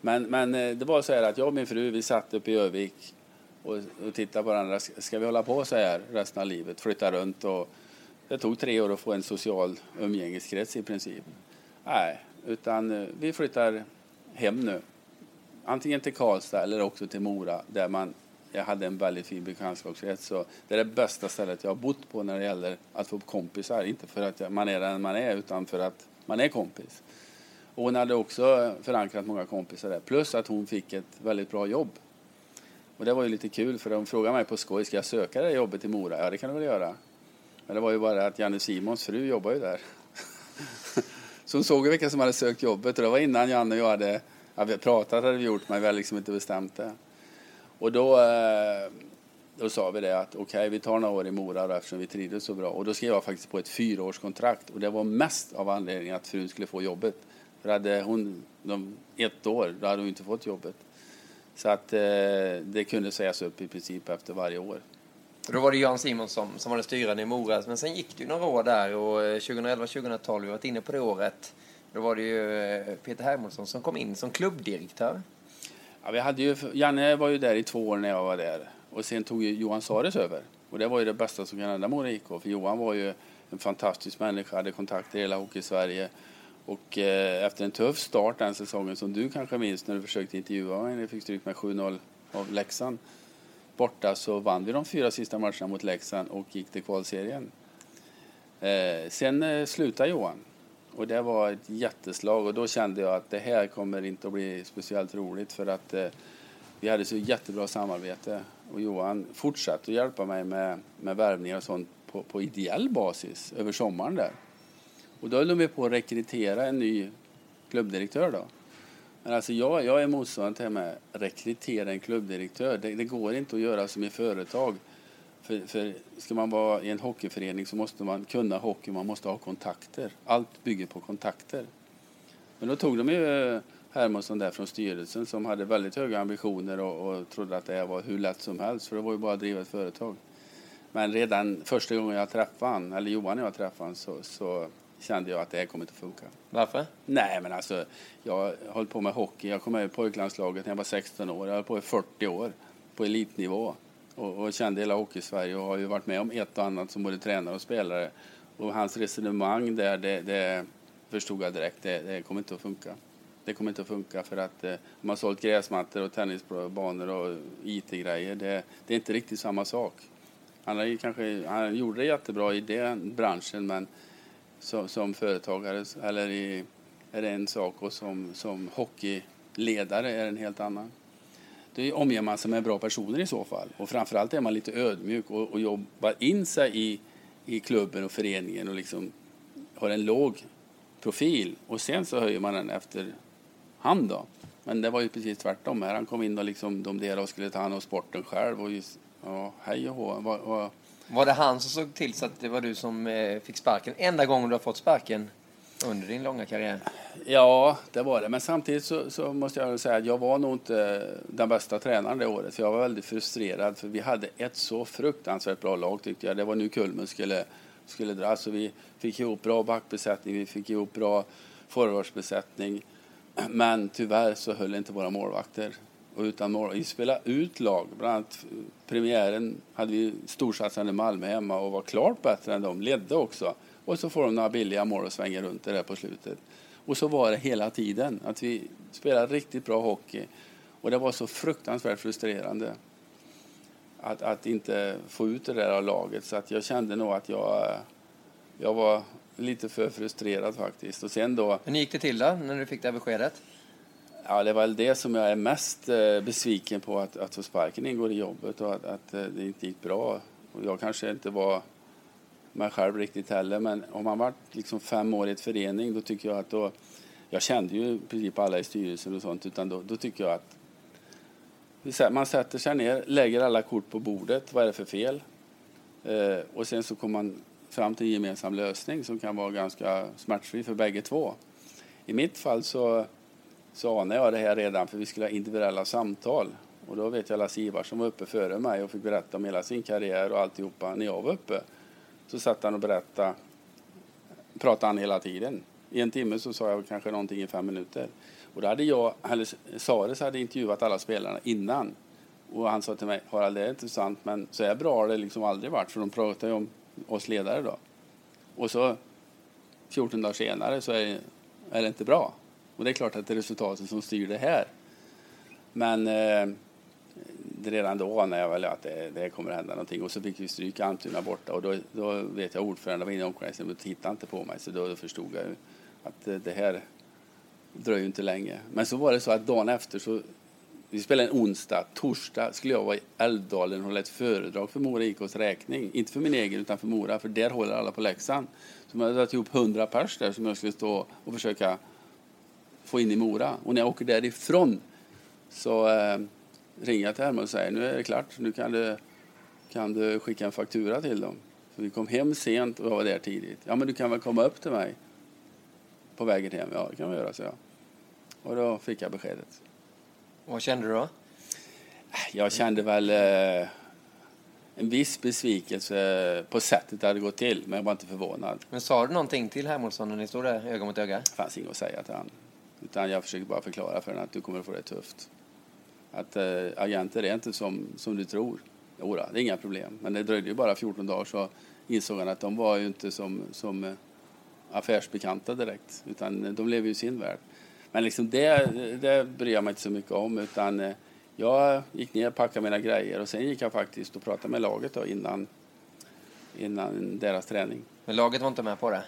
Men, men eh, det var så här att jag och min fru, vi satt uppe i Övik och, och tittade på varandra. Ska vi hålla på så här resten av livet? Flytta runt och det tog tre år att få en social umgängeskrets i princip. Nej, utan eh, vi flyttar hem nu. Antingen till Karlstad eller också till Mora där man jag hade en väldigt fin bekantskapskrets. Så det är det bästa stället jag har bott på när det gäller att få kompisar. Inte för att man är den man är utan för att man är kompis. Och hon hade också förankrat många kompisar där. Plus att hon fick ett väldigt bra jobb. Och det var ju lite kul för de frågade mig på skoj, ska jag söka det jobbet i Mora? Ja, det kan du väl göra. Men det var ju bara att Janne Simons fru jobbar ju där. Så hon såg vilka som hade sökt jobbet och det var innan Janne och jag hade, ja, vi pratat hade vi gjort men vi hade liksom inte bestämt det. Och då, eh, då sa vi det att okej, okay, vi tar några år i Mora då, eftersom vi trivdes så bra. Och då skrev jag faktiskt på ett fyraårskontrakt och det var mest av anledningen att frun skulle få jobbet. För hade hon de, ett år, då hade hon inte fått jobbet. Så att eh, det kunde sägas upp i princip efter varje år. Då var det Jan Simon som, som var den styrande i Mora. Men sen gick det ju några år där och eh, 2011-2012, vi har varit inne på det året. Då var det ju eh, Peter Hermansson som kom in som klubbdirektör. Ja, vi hade ju, Janne var ju där i två år när jag var där och sen tog ju Johan Sares över. Och det var ju det bästa som kan hända Mora IK för Johan var ju en fantastisk människa, hade kontakter i hela Hockey-Sverige. Och eh, efter en tuff start den säsongen som du kanske minns när du försökte intervjua mig när du fick stryk med 7-0 av Leksand borta så vann vi de fyra sista matcherna mot Leksand och gick till kvalserien. Eh, sen eh, slutade Johan och det var ett jätteslag och då kände jag att det här kommer inte att bli speciellt roligt för att eh, vi hade så jättebra samarbete och Johan fortsatte att hjälpa mig med, med värvningar och sånt på, på ideell basis över sommaren där. Och då höll de på att rekrytera en ny klubbdirektör då. Men alltså jag, jag är motståndare till med rekrytera en klubbdirektör. Det, det, går inte att göra som i företag. För, för ska man vara i en hockeyförening så måste man kunna hockey, man måste ha kontakter. Allt bygger på kontakter. Men då tog de ju eh, Hermansson där från styrelsen som hade väldigt höga ambitioner och, och trodde att det var hur lätt som helst för det var ju bara att driva ett företag. Men redan första gången jag träffade han, eller Johan och jag träffade han, så, så kände jag att det här kommer inte att funka. Varför? Nej, men alltså, jag har hållit på med hockey. Jag kom med i pojklandslaget när jag var 16 år. Jag har på i 40 år på elitnivå och, och kände hela hockey-Sverige och har ju varit med om ett och annat som både tränare och spelare. Och hans resonemang där, det, det förstod jag direkt, det, det kommer inte att funka. Det kommer inte att funka för att eh, man har sålt gräsmattor och tennisbanor och IT-grejer. Det, det, är inte riktigt samma sak. Han, är kanske, han gjorde det jättebra i den branschen men som, som företagare eller i, är det en sak och som, som hockeyledare är det en helt annan. Det omger man sig med bra personer i så fall och framförallt är man lite ödmjuk och, och jobbar in sig i, i klubben och föreningen och liksom har en låg profil och sen så höjer man den efter hand då. Men det var ju precis tvärtom här. Han kom in och liksom domderade och skulle ta hand om sporten själv och just, ja, hej och hå. Var det han som såg till så att det var du som eh, fick sparken? Enda gången du har fått sparken under din långa karriär? Ja, det var det. Men samtidigt så, så måste jag säga att jag var nog inte den bästa tränaren det året. För jag var väldigt frustrerad för vi hade ett så fruktansvärt bra lag tyckte jag. Det var nu Kulmen skulle, skulle dras. Så vi fick ihop bra backbesättning, vi fick ihop bra forwardsbesättning. Men tyvärr så höll inte våra målvakter och utan mål. Vi spelade ut lag. Bland annat premiären hade vi storsatsande Malmö hemma och var klart bättre än dem. Ledde också. Och så får de några billiga mål och svänger runt det där på slutet. Och så var det hela tiden. Att vi spelade riktigt bra hockey. Och det var så fruktansvärt frustrerande att, att inte få ut det där av laget. Så att jag kände nog att jag, jag var lite för frustrerad faktiskt. Och sen då... Men gick det till då, när du fick det här beskedet? Ja, det är väl det som jag är mest eh, besviken på, att, att få sparken ingår i jobbet och att, att eh, det inte gick bra. Och jag kanske inte var mig själv riktigt heller, men om man varit liksom fem år i ett förening då tycker jag att då... Jag kände ju i princip alla i styrelsen och sånt, utan då, då tycker jag att man sätter sig ner, lägger alla kort på bordet. Vad är det för fel? Eh, och sen så kommer man fram till en gemensam lösning som kan vara ganska smärtfri för bägge två. I mitt fall så så anade jag det här redan för vi skulle ha individuella samtal. Och då vet jag Lasse Ivar som var uppe före mig och fick berätta om hela sin karriär och alltihopa. När jag var uppe så satt han och berättade, pratade han hela tiden. I en timme så sa jag kanske någonting i fem minuter. Och då hade jag, eller Sares hade intervjuat alla spelarna innan. Och han sa till mig, Harald det är intressant men så här bra har det liksom aldrig varit för de pratar ju om oss ledare då. Och så 14 dagar senare så är är det inte bra. Och det är klart att det är resultatet som styr det här. Men eh, redan då när jag väl att det, det kommer att hända någonting. Och så fick vi stryka Almtuna borta och då, då vet jag ordföranden var inne i omklädningsrummet och tittade inte på mig. Så då förstod jag att eh, det här dröjer inte länge. Men så var det så att dagen efter så vi spelade en onsdag. Torsdag skulle jag vara i Älvdalen och hålla ett föredrag för Mora IKs räkning. Inte för min egen utan för Mora, för där håller alla på läxan. Så man hade dragit ihop 100 pers där som jag skulle stå och försöka få in i Mora. Och när jag åker därifrån så eh, jag till Herman och säger nu är det klart, nu kan du, kan du skicka en faktura till dem. Så vi kom hem sent och jag var där tidigt. Ja men du kan väl komma upp till mig på vägen hem? Ja det kan vi göra, så jag. Och då fick jag beskedet. Vad kände du då? Jag kände väl eh, en viss besvikelse på sättet det hade gått till, men jag var inte förvånad. Men sa du någonting till Hermodsson när ni stod där öga mot öga? Det fanns inget att säga till honom. Utan jag försökte bara förklara för honom att du kommer att få det tufft. Att äh, agenter är inte som, som du tror. Jodå, det är inga problem. Men det dröjde ju bara 14 dagar så insåg han att de var ju inte som, som eh, affärsbekanta direkt. Utan de lever ju sin värld. Men liksom det, det bryr jag mig inte så mycket om. Utan eh, jag gick ner och packade mina grejer och sen gick jag faktiskt och pratade med laget då innan, innan deras träning. Men laget var inte med på det?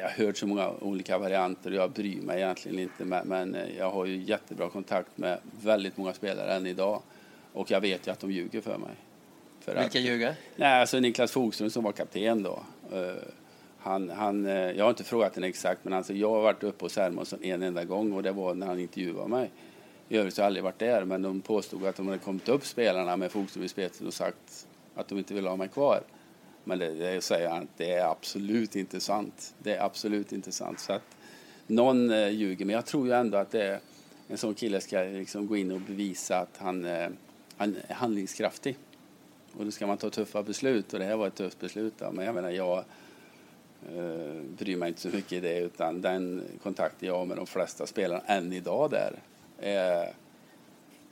Jag har hört så många olika varianter och jag bryr mig egentligen inte. Men jag har ju jättebra kontakt med väldigt många spelare än idag. Och jag vet ju att de ljuger för mig. För Vilka att, ljuger? Nej, alltså Niklas Fogström som var kapten då. Uh, han, han, uh, jag har inte frågat henne exakt, men alltså jag har varit uppe hos Hermansson en enda gång och det var när han intervjuade mig. I övrigt har jag aldrig varit där, men de påstod att de hade kommit upp spelarna med Fogström i spetsen och sagt att de inte ville ha mig kvar. Men det, det säger han, det är absolut inte sant. Det är absolut inte sant. Så att någon eh, ljuger, men jag tror ju ändå att det är, en sån kille ska liksom gå in och bevisa att han, eh, han är handlingskraftig. Och då ska man ta tuffa beslut och det här var ett tufft beslut. Då. Men jag menar, jag eh, bryr mig inte så mycket i det utan den kontakten jag har med de flesta spelarna än idag där är,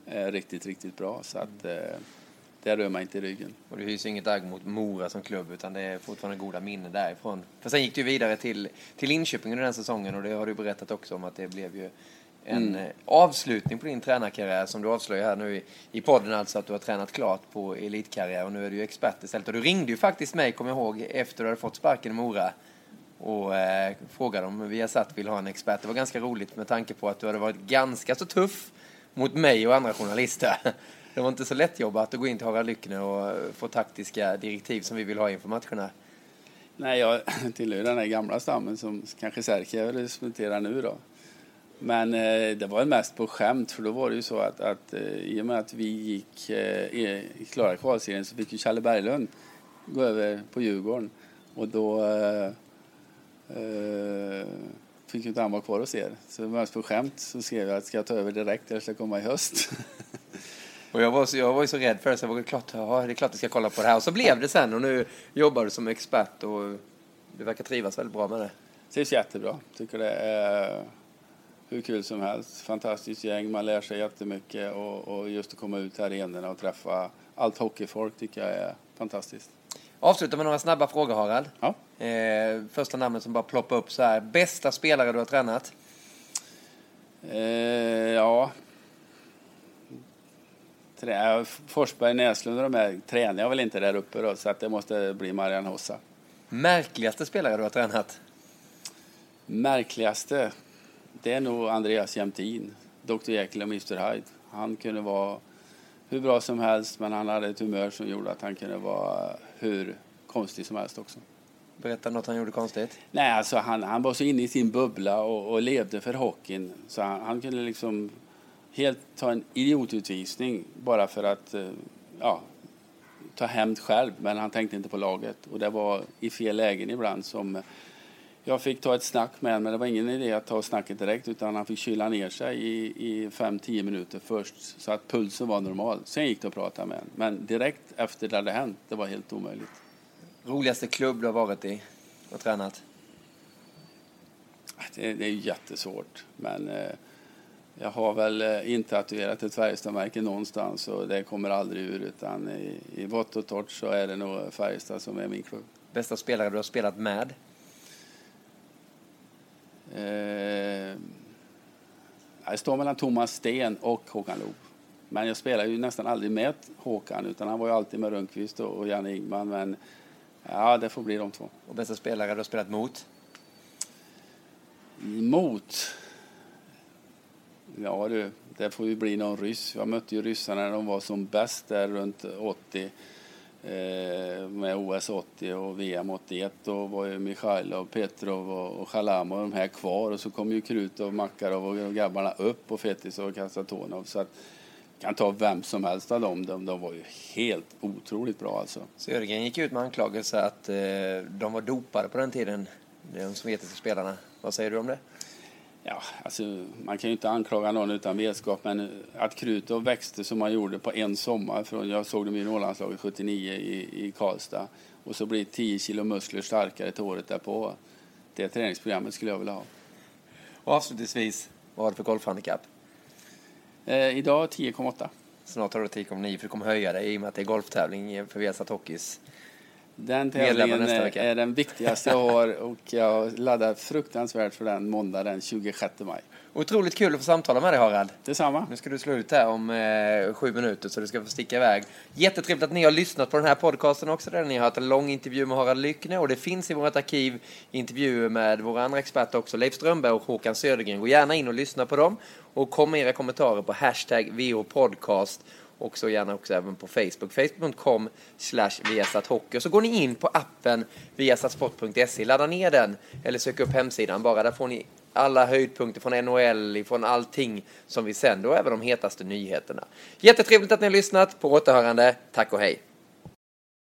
är riktigt, riktigt bra. Så att, eh, det rör mig inte i ryggen. Och du hyser inget agg mot Mora som klubb utan det är fortfarande goda minnen därifrån. För sen gick du vidare till, till Linköping under den säsongen och det har du berättat också om att det blev ju en mm. Eh, avslutning på din tränarkarriär som du avslöjar här nu i, i podden alltså att du har tränat klart på elitkarriär och nu är du ju expert istället. Och du ringde ju faktiskt mig, kommer jag ihåg, efter du hade fått sparken i Mora och eh, frågade om Viasat vill ha en expert. Det var ganska roligt med tanke på att du hade varit ganska så tuff mot mig och andra journalister. Det var inte så lätt jobbat att gå in till Harald Lyckner och få taktiska direktiv som vi vill ha inför matcherna. Nej, jag tillhör den här gamla stammen som kanske Särkijärv representerar nu då. Men eh, det var mest på skämt för då var det ju så att, att eh, i och med att vi gick eh, klara kvalserien så fick ju Challe Berglund gå över på Djurgården och då eh, eh fick ju inte han vara kvar hos er. Så mest på skämt så skrev jag att ska jag ta över direkt eller ska jag komma i höst? Och jag var, så, jag var ju så rädd för det så jag var klart, ja, det är klart jag ska kolla på det här. Och så blev det sen och nu jobbar du som expert och du verkar trivas väldigt bra med det. Trivs jättebra. Tycker det är hur kul som helst. Fantastiskt gäng, man lär sig jättemycket och, och just att komma ut till arenorna och träffa allt hockeyfolk tycker jag är fantastiskt. Avsluta med några snabba frågor Harald. Ja. Eh, första namnet som bara ploppar upp så här. Bästa spelare du har tränat? Eh, ja, Trä, Forsberg, Näslund och de här tränar jag väl inte där uppe då, så att det måste bli Marianne Hossa. Märkligaste spelare du har tränat? Märkligaste? Det är nog Andreas Jämtin, Dr Jekyll och Mr Hyde. Han kunde vara hur bra som helst, men han hade ett humör som gjorde att han kunde vara hur konstig som helst också. Berätta något han gjorde konstigt. Nej, alltså han, han var så inne i sin bubbla och, och levde för hockeyn. Så han, han kunde liksom helt ta en idiotutvisning bara för att eh, ja, ta hämnd själv, men han tänkte inte på laget. Och det var i fel lägen ibland som jag fick ta ett snack med honom, men det var ingen idé att ta snacket direkt utan han fick kyla ner sig i, i 5-10 minuter först så att pulsen var normal. Sen gick det att prata med honom. Men direkt efter det hade hänt, det var helt omöjligt. Roligaste klubb du har varit i och tränat? Det, det är jättesvårt, men eh, jag har väl eh, inte tatuerat ett Färjestadmärke någonstans och det kommer aldrig ur utan i, i vått och torrt så är det nog Färjestad som är min klubb. Bästa spelare du har spelat med? Eh, jag står mellan Thomas Sten och Håkan Loob. Men jag spelar ju nästan aldrig med Håkan utan han var ju alltid med Rönnqvist och, och Janne Ingman. Men ja, det får bli de två. Och bästa spelare du har spelat mot? Mot? Ja du, det får ju bli någon ryss. Jag mötte ju ryssarna när de var som bäst där runt 80 eh, med OS 80 och VM 81. Då var ju Mikhailov, Petrov och, och de här kvar och så kom ju Krutov, Makarov och grabbarna upp och Fetis och Kastatonov. Så att, kan ta vem som helst av dem. De, de var ju helt otroligt bra alltså. Södergren gick ut med anklagelse att eh, de var dopade på den tiden, de sovjetiska spelarna. Vad säger du om det? Ja, alltså, man kan ju inte anklaga någon utan vetskap, men att Krutov växte som han gjorde på en sommar, från, jag såg dem i Norrlandslaget 79 i, i Karlstad, och så blir 10 kilo muskler starkare till året därpå. Det träningsprogrammet skulle jag vilja ha. Och avslutningsvis, vad har du för golfhandikapp? Eh, idag 10,8. Snart har du 10,9 för du kommer höja det i och med att det är golftävling för Viasat Hockeys Den tävlingen är, den viktigaste jag har och jag laddar fruktansvärt för den måndag den 26 maj. Otroligt kul att få samtala med dig Harald. Detsamma. Nu ska du slå ut här om eh, sju minuter så du ska få sticka iväg. Jättetrevligt att ni har lyssnat på den här podcasten också där ni har hört en lång intervju med Harald Lyckne och det finns i vårt arkiv intervjuer med våra andra experter också, Leif Strömberg och Håkan Södergren. Gå gärna in och lyssna på dem och kom med era kommentarer på hashtag VOPodcast och så gärna också även på Facebook. Facebook.com slash Viasathockey. Så går ni in på appen viasatsport.se, ladda ner den eller sök upp hemsidan bara. Där får ni alla höjdpunkter från NHL, från allting som vi sänder och även de hetaste nyheterna. Jättetrevligt att ni har lyssnat. På återhörande. Tack och hej!